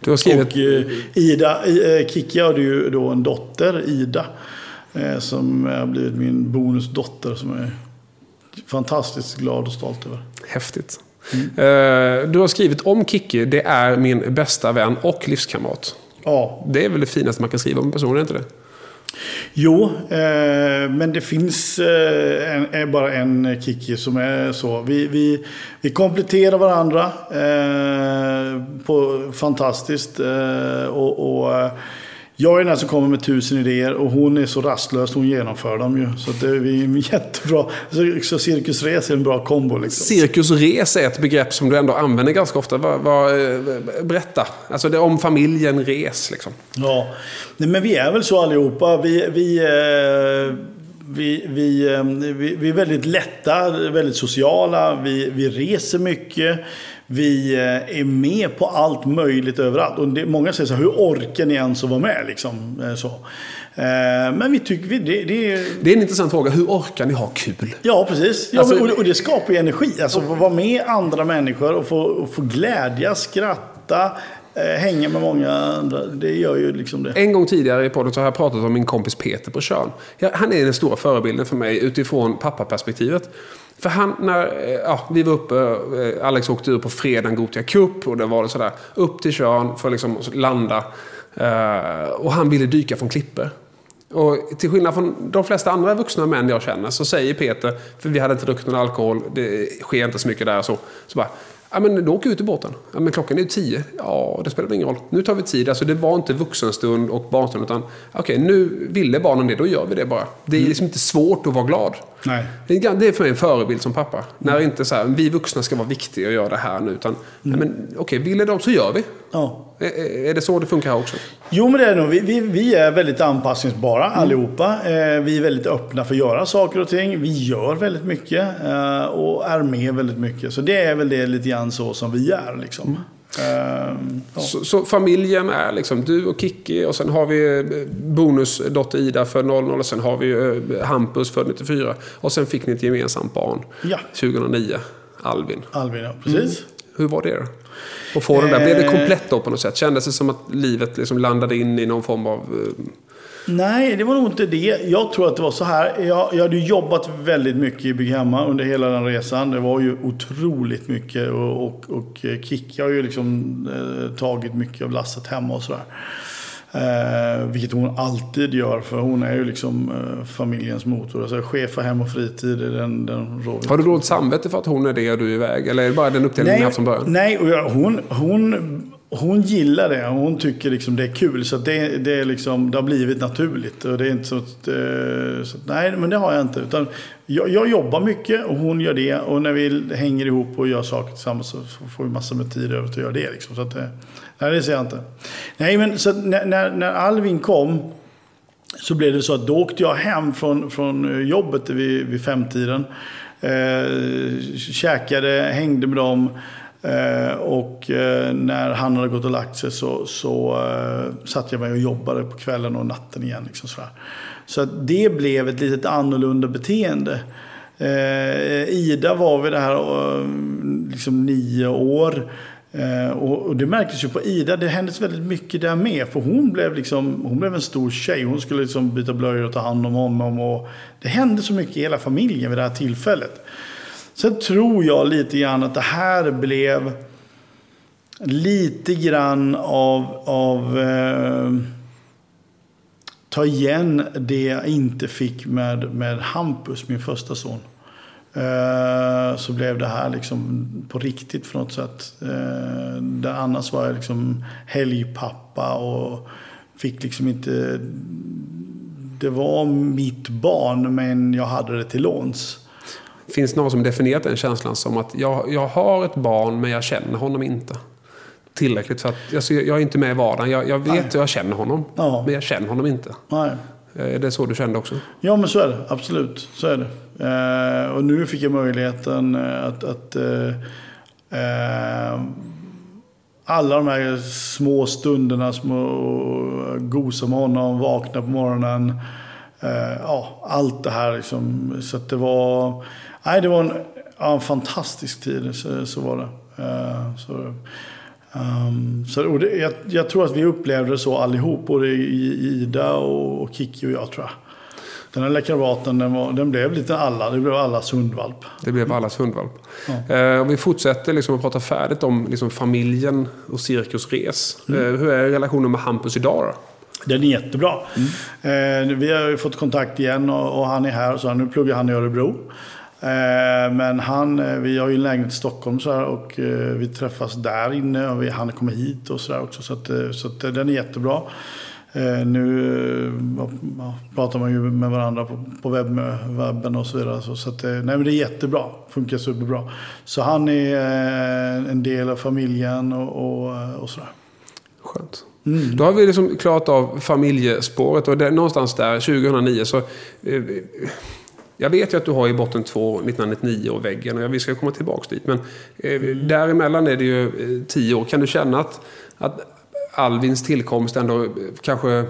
Du har skrivit... Och eh, Ida, eh, Kiki hade ju då en dotter, Ida. Eh, som har blivit min bonusdotter som jag är fantastiskt glad och stolt över. Häftigt. Eh, du har skrivit om Kiki. Det är min bästa vän och livskamrat. Ja, Det är väl det finaste man kan skriva om en person, är inte det? Jo, eh, men det finns eh, en, är bara en Kiki som är så. Vi, vi, vi kompletterar varandra eh, på fantastiskt. Eh, och, och eh, jag är den som kommer med tusen idéer och hon är så rastlös, hon genomför dem ju. Så det, är jättebra. Så, cirkusres är en bra kombo liksom. Cirkusres är ett begrepp som du ändå använder ganska ofta. Vad, vad, eh, berätta. Alltså det är om familjen res liksom. Ja, men vi är väl så allihopa. Vi, vi, eh, vi, vi, eh, vi, vi är väldigt lätta, väldigt sociala. Vi, vi reser mycket. Vi eh, är med på allt möjligt överallt. Och det, många säger så här, hur orkar ni ens att vara med? Liksom, eh, så. Eh, Men vi tycker vi, det, det är... Det är en intressant fråga. Hur orkar ni ha kul? Ja, precis. Ja, Alltså- men, och, det, skapar ju energi. Alltså, få vara med andra människor och få, och få glädjas, skratta, hänga med många andra. Det gör ju liksom det. En gång tidigare i podden så har jag pratat om min kompis Peter på Tjörn. Han är den stora förebilden för mig utifrån pappaperspektivet. För han, när eh, ja, vi var uppe, eh, Alex åkte ur på fredagen Gothia Cup och det var det sådär, upp till Tjörn för liksom att liksom landa. Eh, och han ville dyka från klippor. Och till skillnad från de flesta andra vuxna män jag känner så säger Peter, för vi hade inte druckit någon alkohol, det sker inte så mycket där och så. Så bara, ja men då åker vi ut i båten. Ja men klockan är ju tio. Ja, det spelar ingen roll. Nu tar vi tid. Alltså det var inte vuxenstund och barnstund utan okej, nu ville barnen det, då gör vi det bara. Det är liksom inte svårt att vara glad. Nej. Det är för mig en förebild som pappa. När inte så här, vi vuxna ska vara viktiga och göra det här nu. Utan, nej, men okej, ville de så gör vi. Ja. Är, det så det funkar här också? Jo, men det är nog. Vi, vi, vi är väldigt anpassningsbara allihopa. Eh, vi är väldigt öppna för att göra saker och ting. Vi gör väldigt mycket eh, och är med väldigt mycket. Så det är väl det lite grann så som vi är. Liksom. Eh, ja. Så, så familjen är liksom du och Kikki och sen har vi bonusdotter Ida för 00 och sen har vi Hampus för 94. Och sen fick ni ett gemensamt barn Ja. 2009, Alvin. Albin, ja. Precis. Hur var det då? Och få den där, blev det Eh. komplett då på något sätt? Kändes det som att livet liksom landade in i någon form av... eh, Nej, det var nog inte det. Jag tror att det var så här. Jag, jag hade jobbat väldigt mycket i Bygghemma under hela den resan. Det var ju otroligt mycket. Och, och, och Kikki har ju liksom eh, tagit mycket av lasset hemma och sådär. Eh, vilket hon alltid gör, för hon är ju liksom eh, familjens motor. Alltså, chef för hem och fritid, är den, den vi Har du dåligt samvete för att hon är det och du är iväg? Eller är det bara den uppdelningen ni haft från början? nej och jag, hon, hon, hon gillar det. Hon tycker liksom det är kul. Så det, det, är liksom, det har blivit naturligt. Och det är inte så att, eh, så att, nej, men det har jag inte. Utan jag, jag jobbar mycket och hon gör det. Och när vi hänger ihop och gör saker tillsammans så får vi massor med tid över till att göra det. Liksom. Så att, eh, nej, det ser jag inte. Nej, men så att när, när, när Alvin kom så blev det så att då åkte jag hem från, från eh, jobbet vid, vid femtiden. Eh, käkade, hängde med dem. Eh, och eh, när han hade gått och lagt sig så, så eh, satt jag mig och jobbade på kvällen och natten igen. Liksom sådär. Så att det blev ett litet annorlunda beteende. Ida var vid det här liksom nio år. Och, och det märktes ju på Ida, det hände väldigt mycket där med. För hon blev, liksom, hon blev en stor tjej. Hon skulle liksom byta blöjor och ta hand om honom. Och det hände så mycket i hela familjen vid det här tillfället. Sen tror jag lite grann att det här blev lite grann av, av eh, ta igen det jag inte fick med, med Hampus, min första son. Eh, så blev det här liksom på riktigt på något sätt. Eh, där annars var jag liksom helgpappa och fick liksom inte... Det var mitt barn men jag hade det till låns. Finns det någon som definierat den känslan som att jag, jag har ett barn men jag känner honom inte? Tillräckligt för att alltså, jag är inte med i vardagen. Jag, jag vet och jag känner honom. Ja. Men jag känner honom inte. Nej. Är det så du kände också? Ja, men så är det. Absolut. Så är det. Eh, och nu fick jag möjligheten eh, att... att eh, eh, alla de här små stunderna, små gosa med honom, vakna på morgonen. Eh, ja, allt det här liksom. Så att det var... Nej, det var en, ja, en fantastisk tid. Så, så var det. Eh, så, Um, så, och det, jag, jag tror att vi upplevde det så allihop, både Ida och, och Kiki och jag tror jag. Den här lekaraten, den, var, den blev lite alla, det blev allas hundvalp. Det blev allas hundvalp. Eh, och vi fortsätter liksom att prata färdigt om liksom familjen och Cirkus Res. Eh, hur är relationen med Hampus idag då? Den är jättebra. Eh, vi har ju fått kontakt igen och, och han är här. Så nu pluggar han i Örebro. Eh, men han, eh, vi har ju en lägenhet i Stockholm så här, och eh, vi träffas där inne. Och vi, han kommer hit och så där också. Så, att, så att, den är jättebra. Nu ja, pratar man ju med varandra på, på webb, webben och så vidare. Så, så att, nej, men det är jättebra. Funkar superbra. Så han är en del av familjen och, och, och sådär. Skönt. Då har vi liksom klarat av familjespåret och det, någonstans där, 2009, så... Eh, jag vet ju att du har i botten två 1999 och väggen och vi ska komma tillbaka dit. Men eh, däremellan är det ju eh, tio år. Kan du känna att, att Alvins tillkomst ändå eh, kanske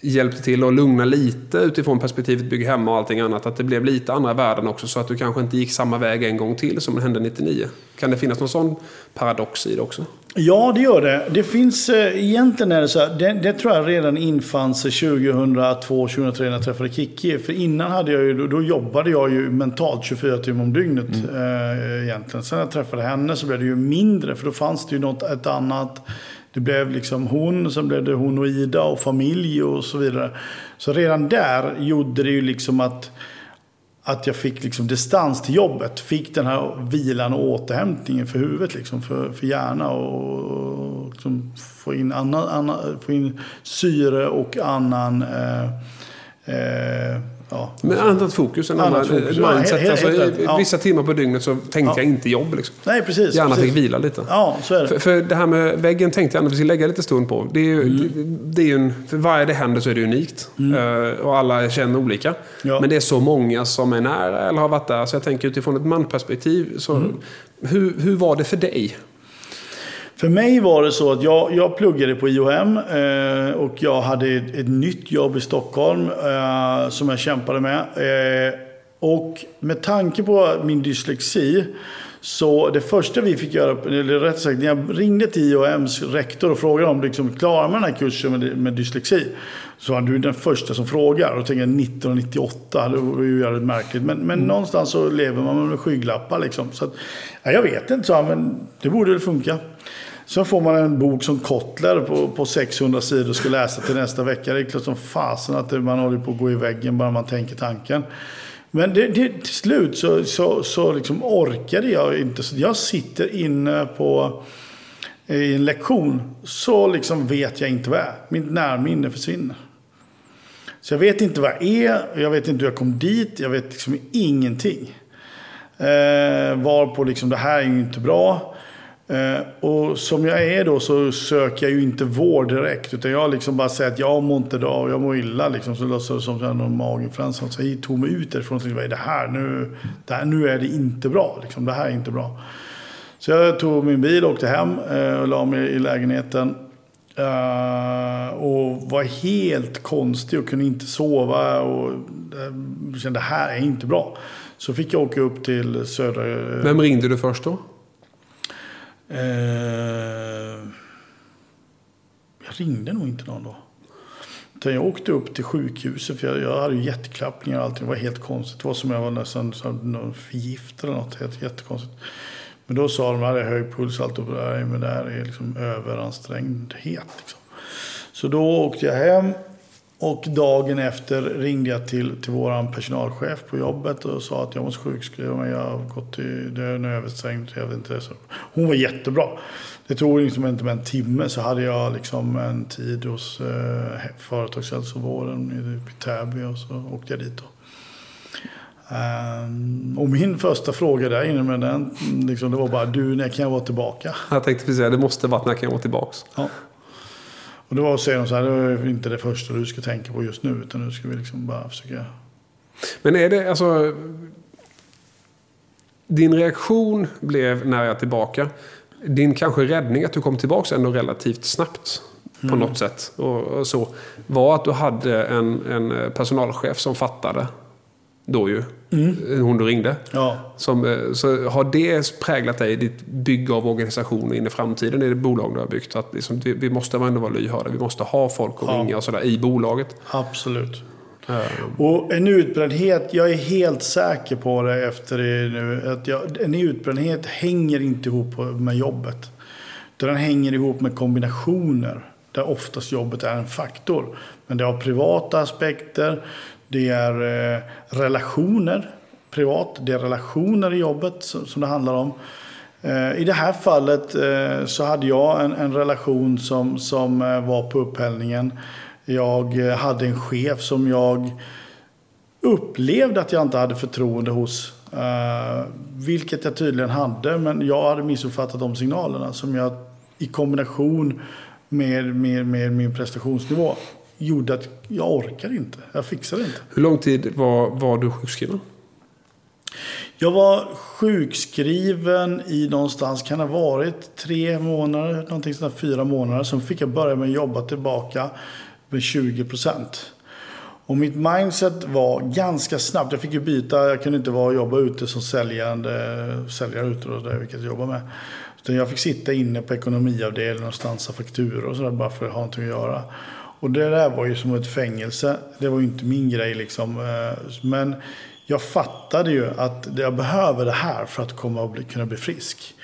hjälpte till att lugna lite utifrån perspektivet bygga hemma och allting annat? Att det blev lite andra värden också så att du kanske inte gick samma väg en gång till som det hände 99? Kan det finnas någon sån paradox i det också? Ja, det gör det. Det finns, eh, egentligen är det så här, det, det tror jag redan infann sig 2002, 2003 när jag träffade Kikki. För innan hade jag ju, då, då jobbade jag ju mentalt 24 timmar om dygnet eh, egentligen. Sen när jag träffade henne så blev det ju mindre, för då fanns det ju något, ett annat Det blev liksom hon, sen blev det hon och Ida och familj och så vidare. Så redan där gjorde det ju liksom att, att jag fick liksom distans till jobbet. Fick den här vilan och återhämtningen för huvudet, liksom, för, för hjärna. Och, och liksom få, in annan, annan, få in syre och annan... Eh, eh, Ja. Men annat fokus, annan fokus. mindset. Ja, helt, alltså, helt, ja. Vissa timmar på dygnet så tänkte ja. jag inte jobb. Liksom. Nej, precis. Gärna precis. fick vila lite. Ja, så är det. För, för det här med väggen tänkte jag att vi ska lägga lite stund på. Det är ju, mm. det, det är en, för varje det händer så är det unikt. Mm. Uh, och alla känner olika. Ja. Men det är så många som är nära eller har varit där. Så jag tänker utifrån ett manperspektiv. Så, mm. hur, hur var det för dig? För mig var det så att jag, jag pluggade på IOM eh, och jag hade ett, ett, nytt jobb i Stockholm eh, som jag kämpade med. Eh, och med tanke på min dyslexi så det första vi fick göra, eller rätt sagt, när jag ringde till IOMs rektor och frågade om liksom, klarar man den här kursen med, med dyslexi? Så var du den första som frågar. Och tänker 1998, det var ju jävligt märkligt. Men, men mm. någonstans så lever man med skygglappar liksom. Så att, ja, jag vet inte, så, men det borde väl funka. Så får man en bok som Kotler på, på 600 sidor och ska läsa till nästa vecka. Det är klart som fasen att man håller på att gå i väggen bara man tänker tanken. Men det, det, till slut så, så, så liksom orkade jag inte. Så jag sitter inne på i en lektion så liksom vet jag inte vad jag är. Mitt närminne försvinner. Så jag vet inte vad jag är, jag vet inte hur jag kom dit, jag vet liksom ingenting. Eh, varpå liksom, det här är ju inte bra. Eh, och som jag är då så söker jag ju inte vård direkt. Utan jag liksom bara säger att jag mår inte bra jag mår illa. Liksom, så låtsas det som att jag har någon maginfluensa. Så jag tog mig ut därifrån och liksom, tänkte, vad är det här? Nu, det här, nu är det inte bra. Liksom, det här är inte bra. Så jag tog min bil och åkte hem eh, och la mig i lägenheten. Eh, och var helt konstig och kunde inte sova. Och eh, kände det här är inte bra. Så fick jag åka upp till södra... Eh, Vem ringde du först då? Eh, jag ringde nog inte någon då. Utan jag åkte upp till sjukhuset för jag, jag hade ju hjärtklappningar och allting. Det var helt konstigt. Det var som jag var nästan förgiftad eller något. Helt, jättekonstigt. Men då sa de att jag hade hög puls och allt. Och men det här är liksom överansträngdhet. Liksom. Så då åkte jag hem. Och dagen efter ringde jag till, till vår personalchef på jobbet och sa att jag måste sjukskriva mig. Jag har gått till, en översträngd, jag vet inte. Så. Hon var jättebra. Det tog liksom inte med en timme så hade jag liksom en tid hos eh, företagshälsovården i Täby och så åkte jag dit. Då. Um, och min första fråga där inne med den, liksom, det var bara du, när kan jag vara tillbaka? Jag tänkte precis säga, det måste varit när kan jag vara tillbaka? Ja. Och var att säga så här, det är inte det första du ska tänka på just nu. Utan nu ska vi liksom bara försöka... Men är det, alltså... Din reaktion blev när jag är tillbaka. Din kanske räddning att du kom tillbaka ändå relativt snabbt. På mm. något sätt. Och, och, så. Var att du hade en, en personalchef som fattade. Då ju. Mm. Hon du ringde. Ja. Som, eh, så har det präglat dig i ditt bygge av organisationer in i framtiden i det bolag du har byggt? Att liksom, vi, vi måste ändå vara lyhörda. Vi måste ha folk att ja. ringa och sådär i bolaget. Absolut. Um. Och en utbrändhet, jag är helt säker på det efter det nu. Att jag, en utbrändhet hänger inte ihop med jobbet. Den hänger ihop med kombinationer. Där oftast jobbet är en faktor. Men det har privata aspekter. Det är eh, relationer privat. Det är relationer i jobbet som, som det handlar om. Eh, I det här fallet eh, så hade jag en, en relation som, som eh, var på upphällningen. Jag eh, hade en chef som jag upplevde att jag inte hade förtroende hos. Eh, vilket jag tydligen hade, men jag hade missuppfattat de signalerna som jag i kombination med, med, med min prestationsnivå gjorde att jag orkade inte. Jag fixade inte. Hur lång tid var, var du sjukskriven? Jag var sjukskriven i någonstans, kan det ha varit tre månader, någonting sådär fyra månader. Sen fick jag börja med att jobba tillbaka med 20 procent. Och mitt mindset var ganska snabbt. Jag fick ju byta, jag kunde inte vara jobba ute som säljande, säljare ute då, där vilket jag jobbar med. Utan jag fick sitta inne på ekonomiavdelningen och stansa fakturor och sådär bara för att ha någonting att göra. Och det där var ju som ett fängelse. Det var ju inte min grej liksom. Eh, men jag fattade ju att jag behöver det här för att komma och bli, kunna bli frisk.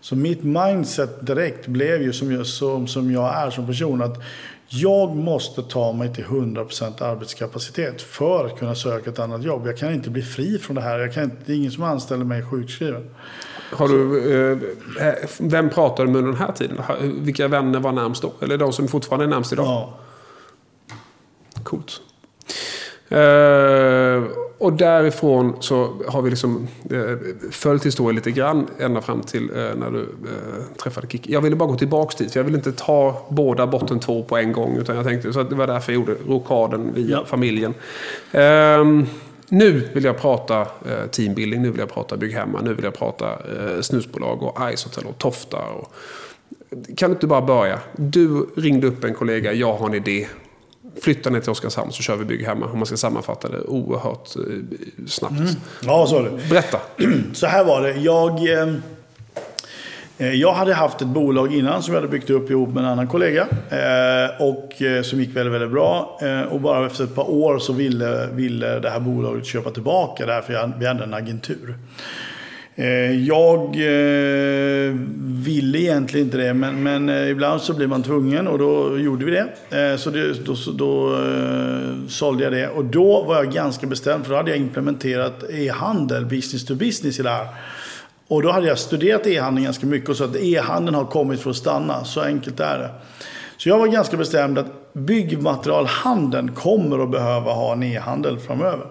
Så mitt mindset direkt blev ju som jag, som, som jag är som person. att jag måste ta mig till 100% arbetskapacitet för att kunna söka ett annat jobb. Jag kan inte bli fri från det här. Jag kan inte, det är ingen som anställer mig sjukskriven. Har du, eh, vem pratar du med under den här tiden? Vilka vänner var närmst då? Eller de som fortfarande är närmst idag? Ja. Coolt. Eh, och därifrån så har vi liksom eh, följt historien lite grann ända fram till eh, när du träffade Kikki. Jag ville bara gå tillbaka dit. Jag ville inte ta båda botten två på en gång. Utan jag tänkte, så det var därför jag gjorde rokaden via ja. familjen. Ehm, nu vill jag prata teambuilding, nu vill jag prata bygghemma, nu vill jag prata snusbolag och Ice Hotel och Tofta. Och, kan du inte bara börja? Du ringde upp en kollega, jag har en idé flytta ner till Oskarshamn så kör vi bygg hemma. Om man ska sammanfatta det oerhört eh, snabbt. Mm. Ja, så är det. Berätta. Så här var det. Jag, eh, eh, jag hade haft ett bolag innan som jag hade byggt upp ihop med en annan kollega. och som gick väldigt, väldigt bra. och bara efter ett par år så ville, ville det här bolaget köpa tillbaka det här för vi hade en agentur. Eh, jag eh, ville egentligen inte det, men, men eh, ibland så blir man tvungen och då gjorde vi det. Så det, då, då sålde jag det och då var jag ganska bestämd för då hade jag implementerat e-handel, business to business i det här. Och då hade jag studerat e-handeln ganska mycket och så att e-handeln har kommit för att stanna. Så enkelt är det. Så jag var ganska bestämd att byggmaterialhandeln kommer att behöva ha en e-handel framöver.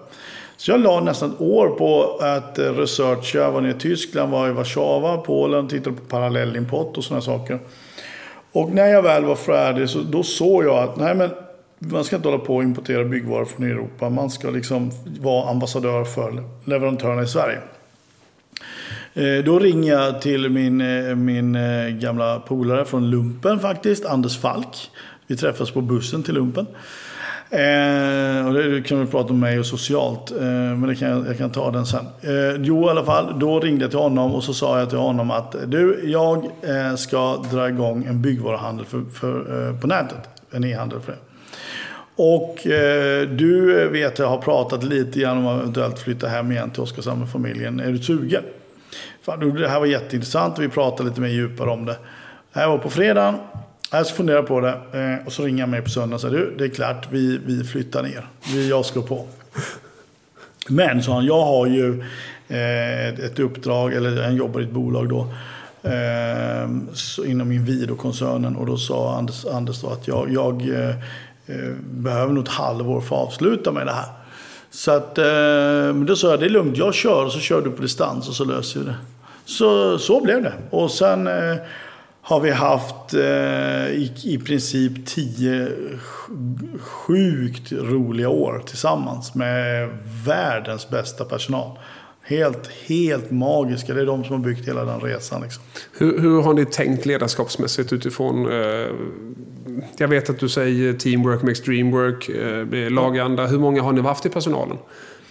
Så jag la nästan ett år på att eh, researcha. Jag var nere i Tyskland, var i Warszawa, Polen, tittade på parallellimport och sådana saker. Och när jag väl var färdig så då såg jag att nej men man ska inte hålla på och importera byggvaror från Europa. Man ska liksom vara ambassadör för leverantörerna i Sverige. Eh, då ringer jag till min, eh, min gamla polare från Lumpen faktiskt, Anders Falk. Vi träffas på bussen till Lumpen. Eh, och det kan vi prata om mig och socialt, eh, men det kan jag, jag, kan ta den sen. Eh, jo, i alla fall, då ringde jag till honom och så sa jag till honom att du, jag eh, ska dra igång en byggvaruhandel för, för eh, på nätet. En e-handel för det. Och eh, du vet, jag har pratat lite grann om att eventuellt flytta hem igen till Oskarshamn med familjen. Är du sugen? Fan, det här var jätteintressant och vi pratade lite mer djupare om det. Det här var på fredagen. Jag ska fundera på det. Eh, och så ringer jag mig på söndag och säger du, det är klart, vi, vi flyttar ner. Vi, jag slår på. Men, sa han, jag har ju eh, ett uppdrag, eller jag jobbar i ett bolag då. Eh, inom Inwido-koncernen. Och då sa Anders, Anders då att jag, jag behöver nog ett halvår för att avsluta med det här. Så att, men då sa jag, det är lugnt, jag kör och så kör du på distans och så löser vi det. Så, så blev det. Och sen har vi haft eh, i, i princip tio sjukt roliga år tillsammans med världens bästa personal. Helt, helt magiska. Det är de som har byggt hela den resan. Liksom. Hur, hur, har ni tänkt ledarskapsmässigt utifrån... Eh, jag vet att du säger teamwork makes dreamwork, eh, laganda. Hur många har ni haft i personalen?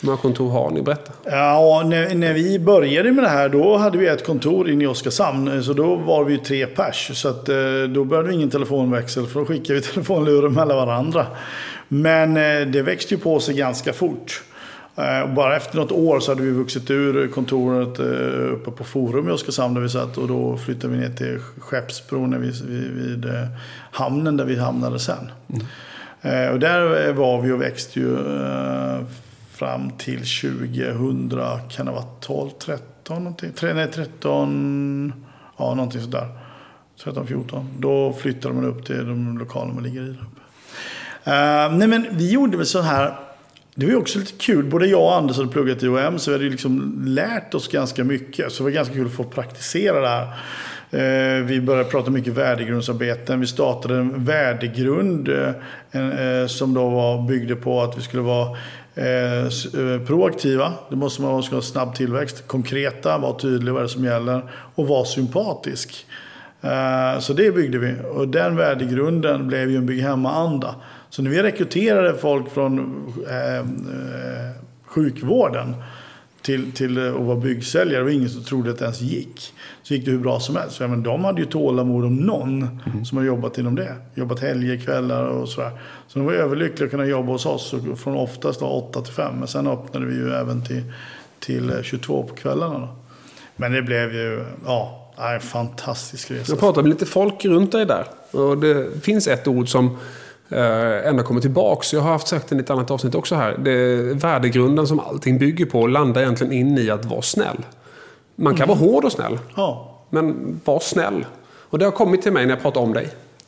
Hur många kontor har ni? Berätta. Ja, när, när, vi började med det här då hade vi ett kontor inne i Oskarshamn. Eh, så då var vi tre pers. Så att, eh, då började vi ingen telefonväxel för då skickade vi telefonluren mellan varandra. Men eh, det växte ju på sig ganska fort. Bara efter något år så hade vi vuxit ur kontoret uppe på Forum i Oskarshamn där vi satt. Och då flyttade vi ner till Skeppsbron vid, vid, vid hamnen där vi hamnade sen. Mm. Och där eh, var vi och växte ju eh, fram till 2000, kan det vara 12, 13 någonting? Nej, 13, ja någonting sådär. 13, 14. Då flyttade man upp till de lokaler man ligger i. Uh, nej men vi gjorde väl så här. Det var ju också lite kul. Både jag och Anders hade pluggat i OM så vi hade ju liksom lärt oss ganska mycket. Så det var ganska kul att få praktisera det här. Eh, vi började prata mycket värdegrundsarbeten. Vi startade en värdegrund eh, eh, som då var, byggde på att vi skulle vara Eh, proaktiva, det måste man ska ha snabb tillväxt. Konkreta, vara tydlig vad det är som gäller. Och vara sympatisk. Eh, så det byggde vi. Och den värdegrunden blev ju en bygg hemma-anda. Så när vi rekryterade folk från eh, eh sjukvården till, till att vara byggsäljare. och ingen som trodde att det ens gick. Så gick det hur bra som helst. För, men de hade ju tålamod om någon mm. som har jobbat inom det. Jobbat helger, kvällar och sådär. Så de var överlyckliga att kunna jobba hos oss. Från oftast 8 till 5. Men sen öppnade vi ju även till, till 22 på kvällarna. Då. Men det blev ju, ja. det en fantastisk resa. Jag pratade med lite folk runt dig där. Och det finns ett ord som ändå kommer tillbaks. Jag har haft sagt i ett annat avsnitt också här. Det är värdegrunden som allting bygger på landar egentligen in i att vara snäll. Man kan vara hård och snäll. Ja. Men var snäll. Och det har kommit till mig när jag pratar om dig.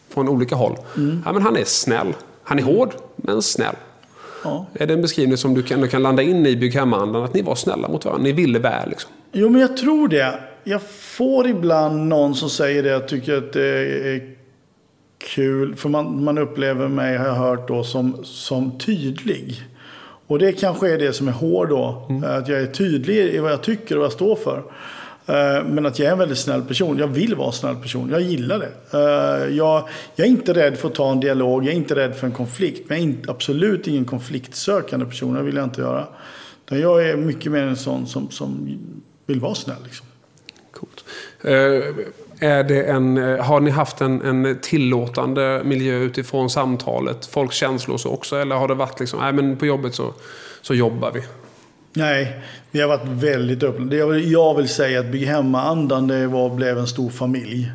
Från olika håll. Ja, men han är snäll. Han är hård, men snäll. ja. Är det en beskrivning som du kan, du kan landa in i bygg hemma-andan? Att ni var snälla mot varandra. Ni ville väl liksom. Jo, men jag tror det. Jag får ibland någon som säger det. Jag tycker att det är kul. För man, man upplever mig, har jag hört då, som, som tydlig. Och det kanske är det som är hård då. Att jag är tydlig i vad jag tycker och vad jag står för. Eh, Men att jag är en väldigt snäll person. Jag vill vara en snäll person. Jag gillar det. Eh, Jag, jag är inte rädd för att ta en dialog. Jag är inte rädd för en konflikt. Men jag är inte, absolut ingen konfliktsökande person. Det vill jag inte göra. Utan jag är mycket mer en sån som, som vill vara snäll. Liksom. Coolt. Eh, är det en, eh, har ni haft en, en tillåtande miljö utifrån samtalet? Folks känslor så också? Eller har det varit liksom, nej men på jobbet så, så jobbar vi? Nej, vi har varit väldigt öppna. Det jag vill, jag vill säga att Bygg Hemma-andan det var, blev en stor familj.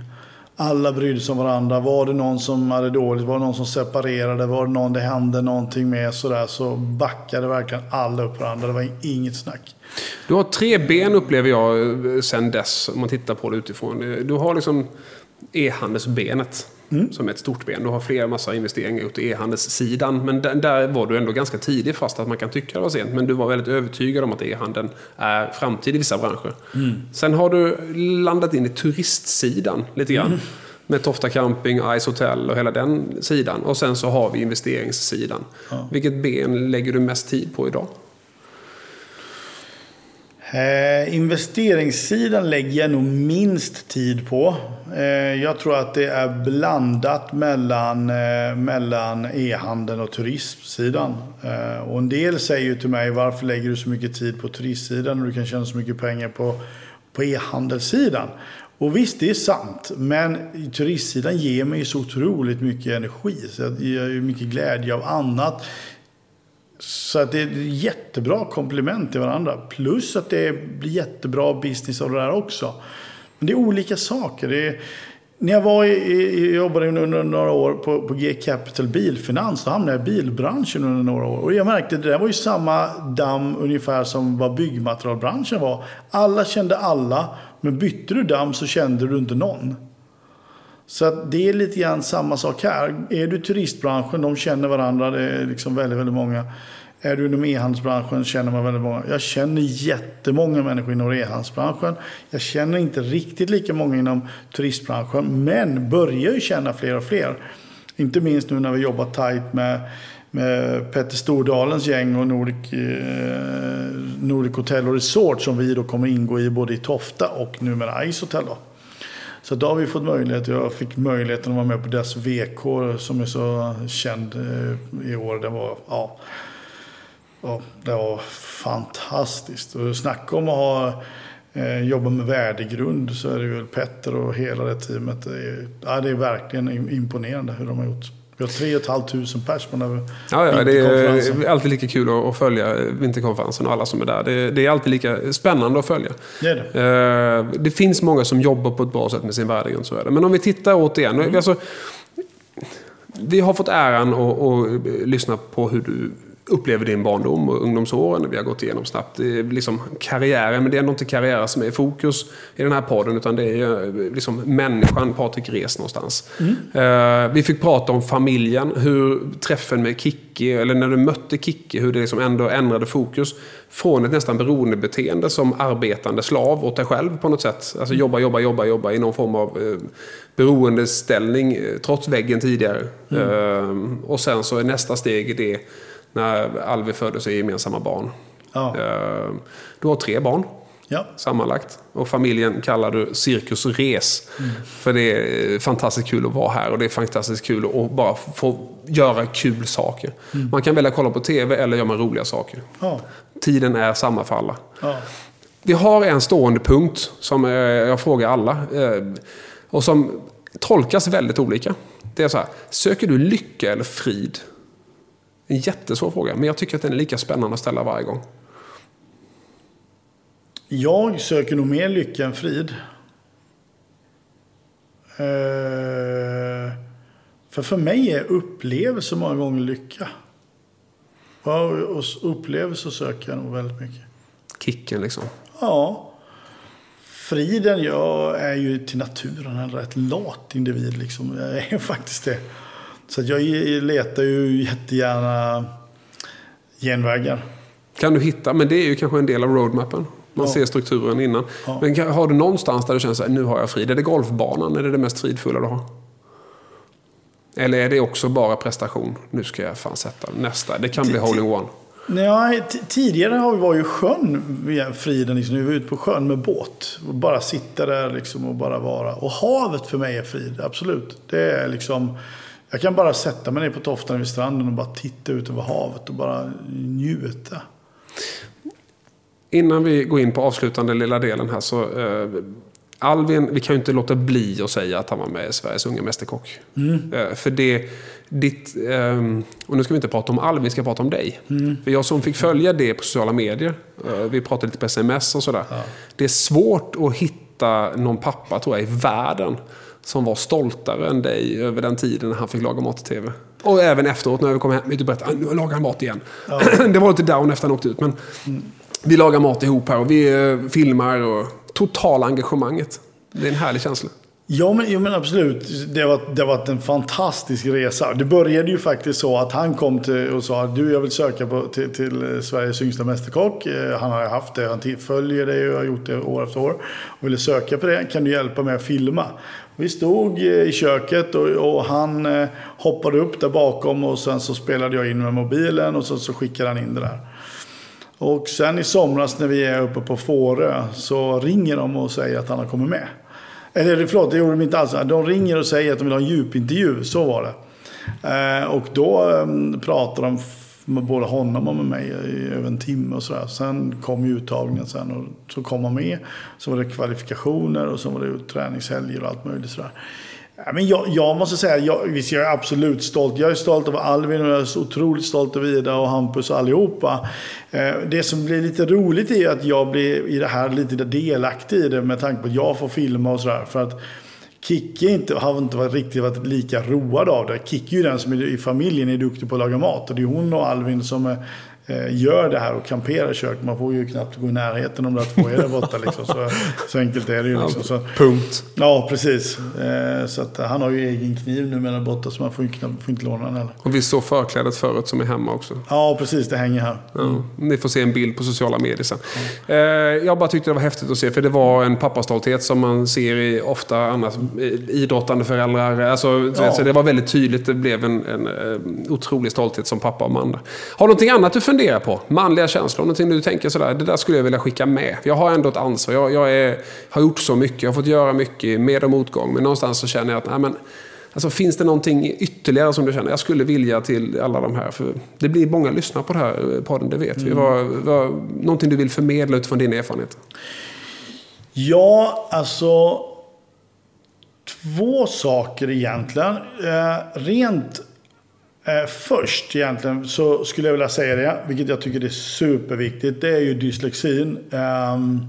Alla brydde sig om varandra. Var det någon som hade dåligt, var det någon som separerade, var det någon det hände någonting med sådär, så backade verkligen alla upp varandra. Det var inget snack. Du har tre ben upplever jag eh, sen dess, om man tittar på det utifrån. Du har liksom e-handelsbenet. Som är ett stort ben. Du har flera massa investeringar ut i e-handelssidan. Men där, där var du ändå ganska tidig fast att man kan tycka det var sent. Men du var väldigt övertygad om att e-handeln är framtid i vissa branscher. Sen har du landat in i turistsidan lite grann. Med Tofta Camping, Ice Hotel och hela den sidan. Och sen så har vi investeringssidan. Vilket ben lägger du mest tid på idag? Eh, investeringssidan lägger jag nog minst tid på. Eh, jag tror att det är blandat mellan, eh, mellan e-handeln och turismsidan. Eh, och en del säger ju till mig varför lägger du så mycket tid på turistsidan när du kan tjäna så mycket pengar på, på e-handelssidan. Och visst, det är sant. Men turistsidan ger mig så otroligt mycket energi. Så jag har ju mycket glädje av annat. Så att det är ett jättebra komplement till varandra. Plus att det blir jättebra business av det där också. Men det är olika saker. Det är, när jag var i, jobbade under några år på, på G Capital Bilfinans, då hamnade jag i bilbranschen under några år. Och jag märkte att det där var ju samma damm ungefär som vad byggmaterialbranschen var. Alla kände alla, men bytte du damm så kände du inte någon. Så att det är lite grann samma sak här. Är du i turistbranschen, de känner varandra, det är liksom väldigt, väldigt många. Är du inom e-handelsbranschen känner man väldigt många. Jag känner jättemånga människor inom e-handelsbranschen. Jag känner inte riktigt lika många inom turistbranschen, men börjar ju känna fler och fler. Inte minst nu när vi jobbar tajt med, med Petter Stordalens gäng och Nordic, eh, Nordic Hotel och Resort som vi då kommer ingå i både i Tofta och numera Ice Hotel. Då. Så då har vi fått möjlighet, jag fick möjligheten att vara med på deras VK som är så känd eh, i år. Den var, ja, ja, det var fantastiskt. Och snacka om att ha, eh, jobba med värdegrund så är det väl Petter och hela det teamet. Det är, ja, det är verkligen imponerande hur de har gjort. Vi har 3 500 pers på den här Ja, ja, det är alltid lika kul att- följa vinterkonferensen och alla som är där. Det, är alltid lika spännande att följa. Det det. Eh, Det finns många som jobbar på ett bra sätt med sin värdegrund, så är det. Men om vi tittar återigen. Mm. Alltså, vi har fått äran att lyssna på hur du upplever din barndom och ungdomsåren. Vi har gått igenom snabbt Det är liksom karriären, men det är ändå inte karriär som är i fokus i den här podden, utan det är eh, liksom människan Patrik Res någonstans. Eh, Vi fick prata om familjen, hur träffen med Kikki, eller när du mötte Kikki, hur det liksom ändå ändrade fokus från ett nästan beroendebeteende som arbetande slav åt dig själv på något sätt. Alltså jobba, jobba, jobba, jobba i någon form av eh, beroendeställning eh, trots väggen tidigare. Eh, och sen så är nästa steg det när Alvi födde sig gemensamma barn. Ja. Eh, du har tre barn Ja. sammanlagt. Och familjen kallar du Cirkus Res. För det är fantastiskt kul att vara här och det är fantastiskt kul att bara få göra kul saker. Man kan välja att kolla på tv eller göra roliga saker. Ja. Tiden är samma för alla. Ja. Vi har en stående punkt som eh, jag frågar alla. eh, Och som tolkas väldigt olika. Det är så här, söker du lycka eller frid? En jättesvår fråga, men jag tycker att den är lika spännande att ställa varje gång. Jag söker nog mer lycka än frid. Eh, för för mig är upplevelse många gånger lycka. Och upplevelse söker jag nog väldigt mycket. Kicken liksom. Ja. Friden, jag är ju till naturen en rätt lat individ liksom. Jag är faktiskt det. Så jag letar ju jättegärna genvägar. Kan du hitta, men det är ju kanske en del av roadmappen. Man ja. ser strukturen innan. Ja. Men har du någonstans där du känner att nu har jag frid? Är det golfbanan? Är det det mest fridfulla du har? Eller är det också bara prestation? Nu ska jag fan sätta nästa. Det kan bli hole-in-one. Nej, tidigare har vi var ju sjön friden. Liksom. Vi var ute på sjön med båt. Och bara sitta där liksom och bara vara. Och havet för mig är frid, absolut. Det är liksom... Jag kan bara sätta mig ner på toften vid stranden och bara titta ut över havet och bara njuta. Innan vi går in på avslutande lilla delen här så eh, Alvin, vi kan ju inte låta bli att säga att han var med i Sveriges unga mästerkock. Mm. Eh, för det, ditt, ehm, och nu ska vi inte prata om Alvin, vi ska prata om dig. Mm. För jag som fick följa det på sociala medier, eh, vi pratade lite på sms och sådär. Ja. Det är svårt att hitta någon pappa, tror jag, i världen som var stoltare än dig över den tiden när han fick laga mat i tv. Och även efteråt när vi kom hem och berättade att nu lagar han mat igen. Ja. det var lite down efter han åkte ut. Men mm. vi lagar mat ihop här och vi eh, filmar och totala engagemanget. Det är en härlig känsla. Ja men, ja, men absolut. Det har, det har varit en fantastisk resa. Det började ju faktiskt så att han kom till och sa du jag vill söka på, till, till Sveriges yngsta mästerkock. Eh, han har haft det, han följer det och har gjort det år efter år. Och ville söka på det. Kan du hjälpa mig att filma? Vi stod eh, i köket och, och, han eh, hoppade upp där bakom och sen så spelade jag in med mobilen och sen så skickade han in det där. Och sen i somras när vi är uppe på Fårö så ringer de och säger att han har kommit med. Eller förlåt, det gjorde de inte alls. De ringer och säger att de vill ha en djupintervju. Så var det. Eh, och då ehm, pratar de med både honom och med mig i över en timme och sådär. Sen kom ju uttagningen sen och så kom han med. Så var det kvalifikationer och så var det träningshelger och allt möjligt sådär. men jag, jag måste säga, jag, visst jag är absolut stolt. Jag är stolt över Alvin och jag är så otroligt stolt över Ida och Hampus och allihopa. Eh, det som blir lite roligt är att jag blir i det här lite delaktig i det med tanke på att jag får filma och sådär. För att Kicki inte, har inte varit riktigt varit lika road av det. Kicki är ju den som är, i familjen är duktig på att laga mat. Och det är hon och Alvin som är gör det här och kamperar i köket. Man får ju knappt gå i närheten om det två är där borta. Liksom. Så, så enkelt är det ju. Liksom. Så, Punkt. Ja, precis. Eh, så att, han har ju egen kniv nu med borta så man får, ju knappt, får inte låna den heller. Och vi såg förklädet förut som är hemma också. Ja, precis. Det hänger här. Mm. Ja, ni får se en bild på sociala medier sen. Mm. jag bara tyckte det var häftigt att se. För det var en pappastolthet som man ser i ofta annars idrottande föräldrar. Alltså, ja. så det var väldigt tydligt. Det blev en, en, en otrolig stolthet som pappa och man. Har du någonting annat du funderar på? Manliga känslor, någonting du tänker sådär, det där skulle jag vilja skicka med. Jag har ändå ett ansvar, jag, jag är, har gjort så mycket, jag har fått göra mycket med och motgång. Men någonstans så känner jag att, nej men, alltså, finns det någonting ytterligare som du känner, jag skulle vilja till alla de här? För det blir många lyssnare på det här eh, podden, det vet mm. vi. Vad, vad, någonting du vill förmedla utifrån din erfarenhet? Ja, alltså två saker egentligen. Eh, rent Eh, först egentligen så skulle jag vilja säga det, vilket jag tycker är superviktigt. Det är ju dyslexin. Ehm,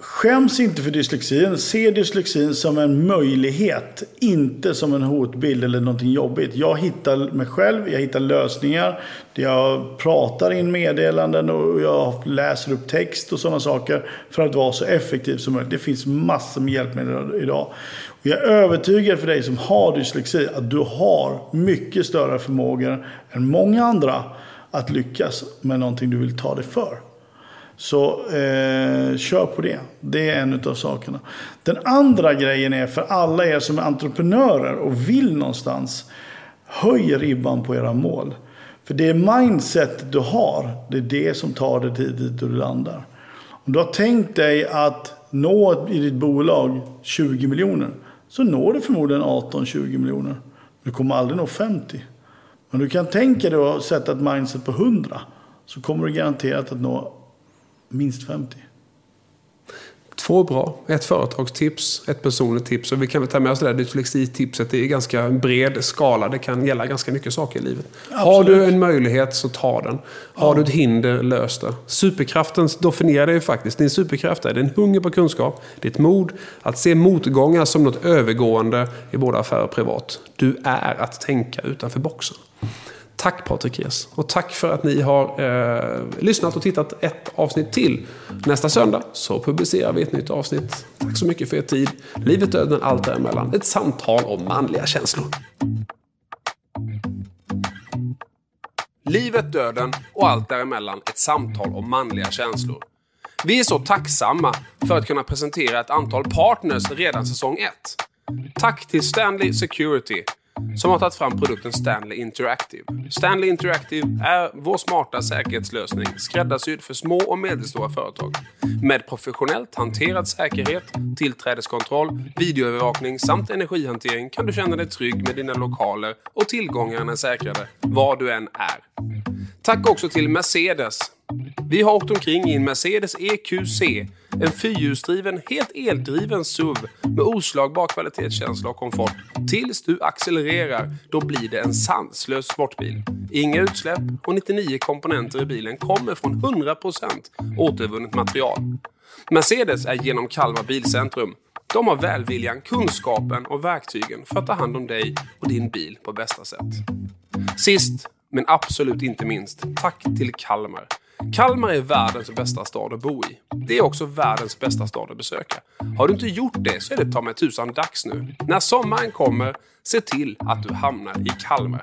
skäms inte för dyslexin. Se dyslexin som en möjlighet, inte som en hotbild eller någonting jobbigt. Jag hittar mig själv, jag hittar lösningar. Jag pratar in meddelanden och jag läser upp text och sådana saker för att vara så effektiv som möjligt. Det finns massor med hjälpmedel idag. Jag är övertygad för dig som har dyslexi att du har mycket större förmågor än många andra att lyckas med någonting du vill ta dig för. Så eh, kör på det. Det är en av sakerna. Den andra grejen är för alla er som är entreprenörer och vill någonstans. Höj ribban på era mål. För det mindset du har, det är det som tar dig dit du landar. Om du har tänkt dig att nå i ditt bolag 20 miljoner så når du förmodligen 18-20 miljoner. Du kommer aldrig nå 50. Men du kan tänka dig att sätta ett mindset på 100 så kommer du garanterat att nå minst 50. Två bra. Ett företagstips, ett personligt tips. Och vi kan väl ta med oss det där dyslexitipset. Det är ganska bred skala. Det kan gälla ganska mycket saker i livet. Absolut. Har du en möjlighet så ta den. Har ja. du ett hinder, lös det. Superkraften definierar ju faktiskt. Din superkraft är din hunger på kunskap, ditt mod, att se motgångar som något övergående i både affär och privat. Du är att tänka utanför boxen. Tack Patrik Res. Och tack för att ni har eh, lyssnat och tittat ett avsnitt till. Nästa söndag så publicerar vi ett nytt avsnitt. Tack så mycket för er tid. Livet, döden, allt däremellan. Ett samtal om manliga känslor. Livet, döden och allt däremellan. Ett samtal om manliga känslor. Vi är så tacksamma för att kunna presentera ett antal partners redan säsong 1. Tack till Stanley Security som har tagit fram produkten Stanley Interactive. Stanley Interactive är vår smarta säkerhetslösning skräddarsydd för små och medelstora företag. Med professionellt hanterad säkerhet, tillträdeskontroll, videoövervakning samt energihantering kan du känna dig trygg med dina lokaler och tillgångarna är säkrade var du än är. Tack också till Mercedes vi har åkt omkring i en Mercedes EQC. En fyrhjulsdriven, helt eldriven SUV med oslagbar kvalitetskänsla och komfort. Tills du accelererar, då blir det en sanslös sportbil. Inga utsläpp och 99 komponenter i bilen kommer från 100% återvunnet material. Mercedes är genom Kalmar Bilcentrum. De har välviljan, kunskapen och verktygen för att ta hand om dig och din bil på bästa sätt. Sist, men absolut inte minst, tack till Kalmar. Kalmar är världens bästa stad att bo i. Det är också världens bästa stad att besöka. Har du inte gjort det så är det ta mig tusan dags nu. När sommaren kommer, se till att du hamnar i Kalmar.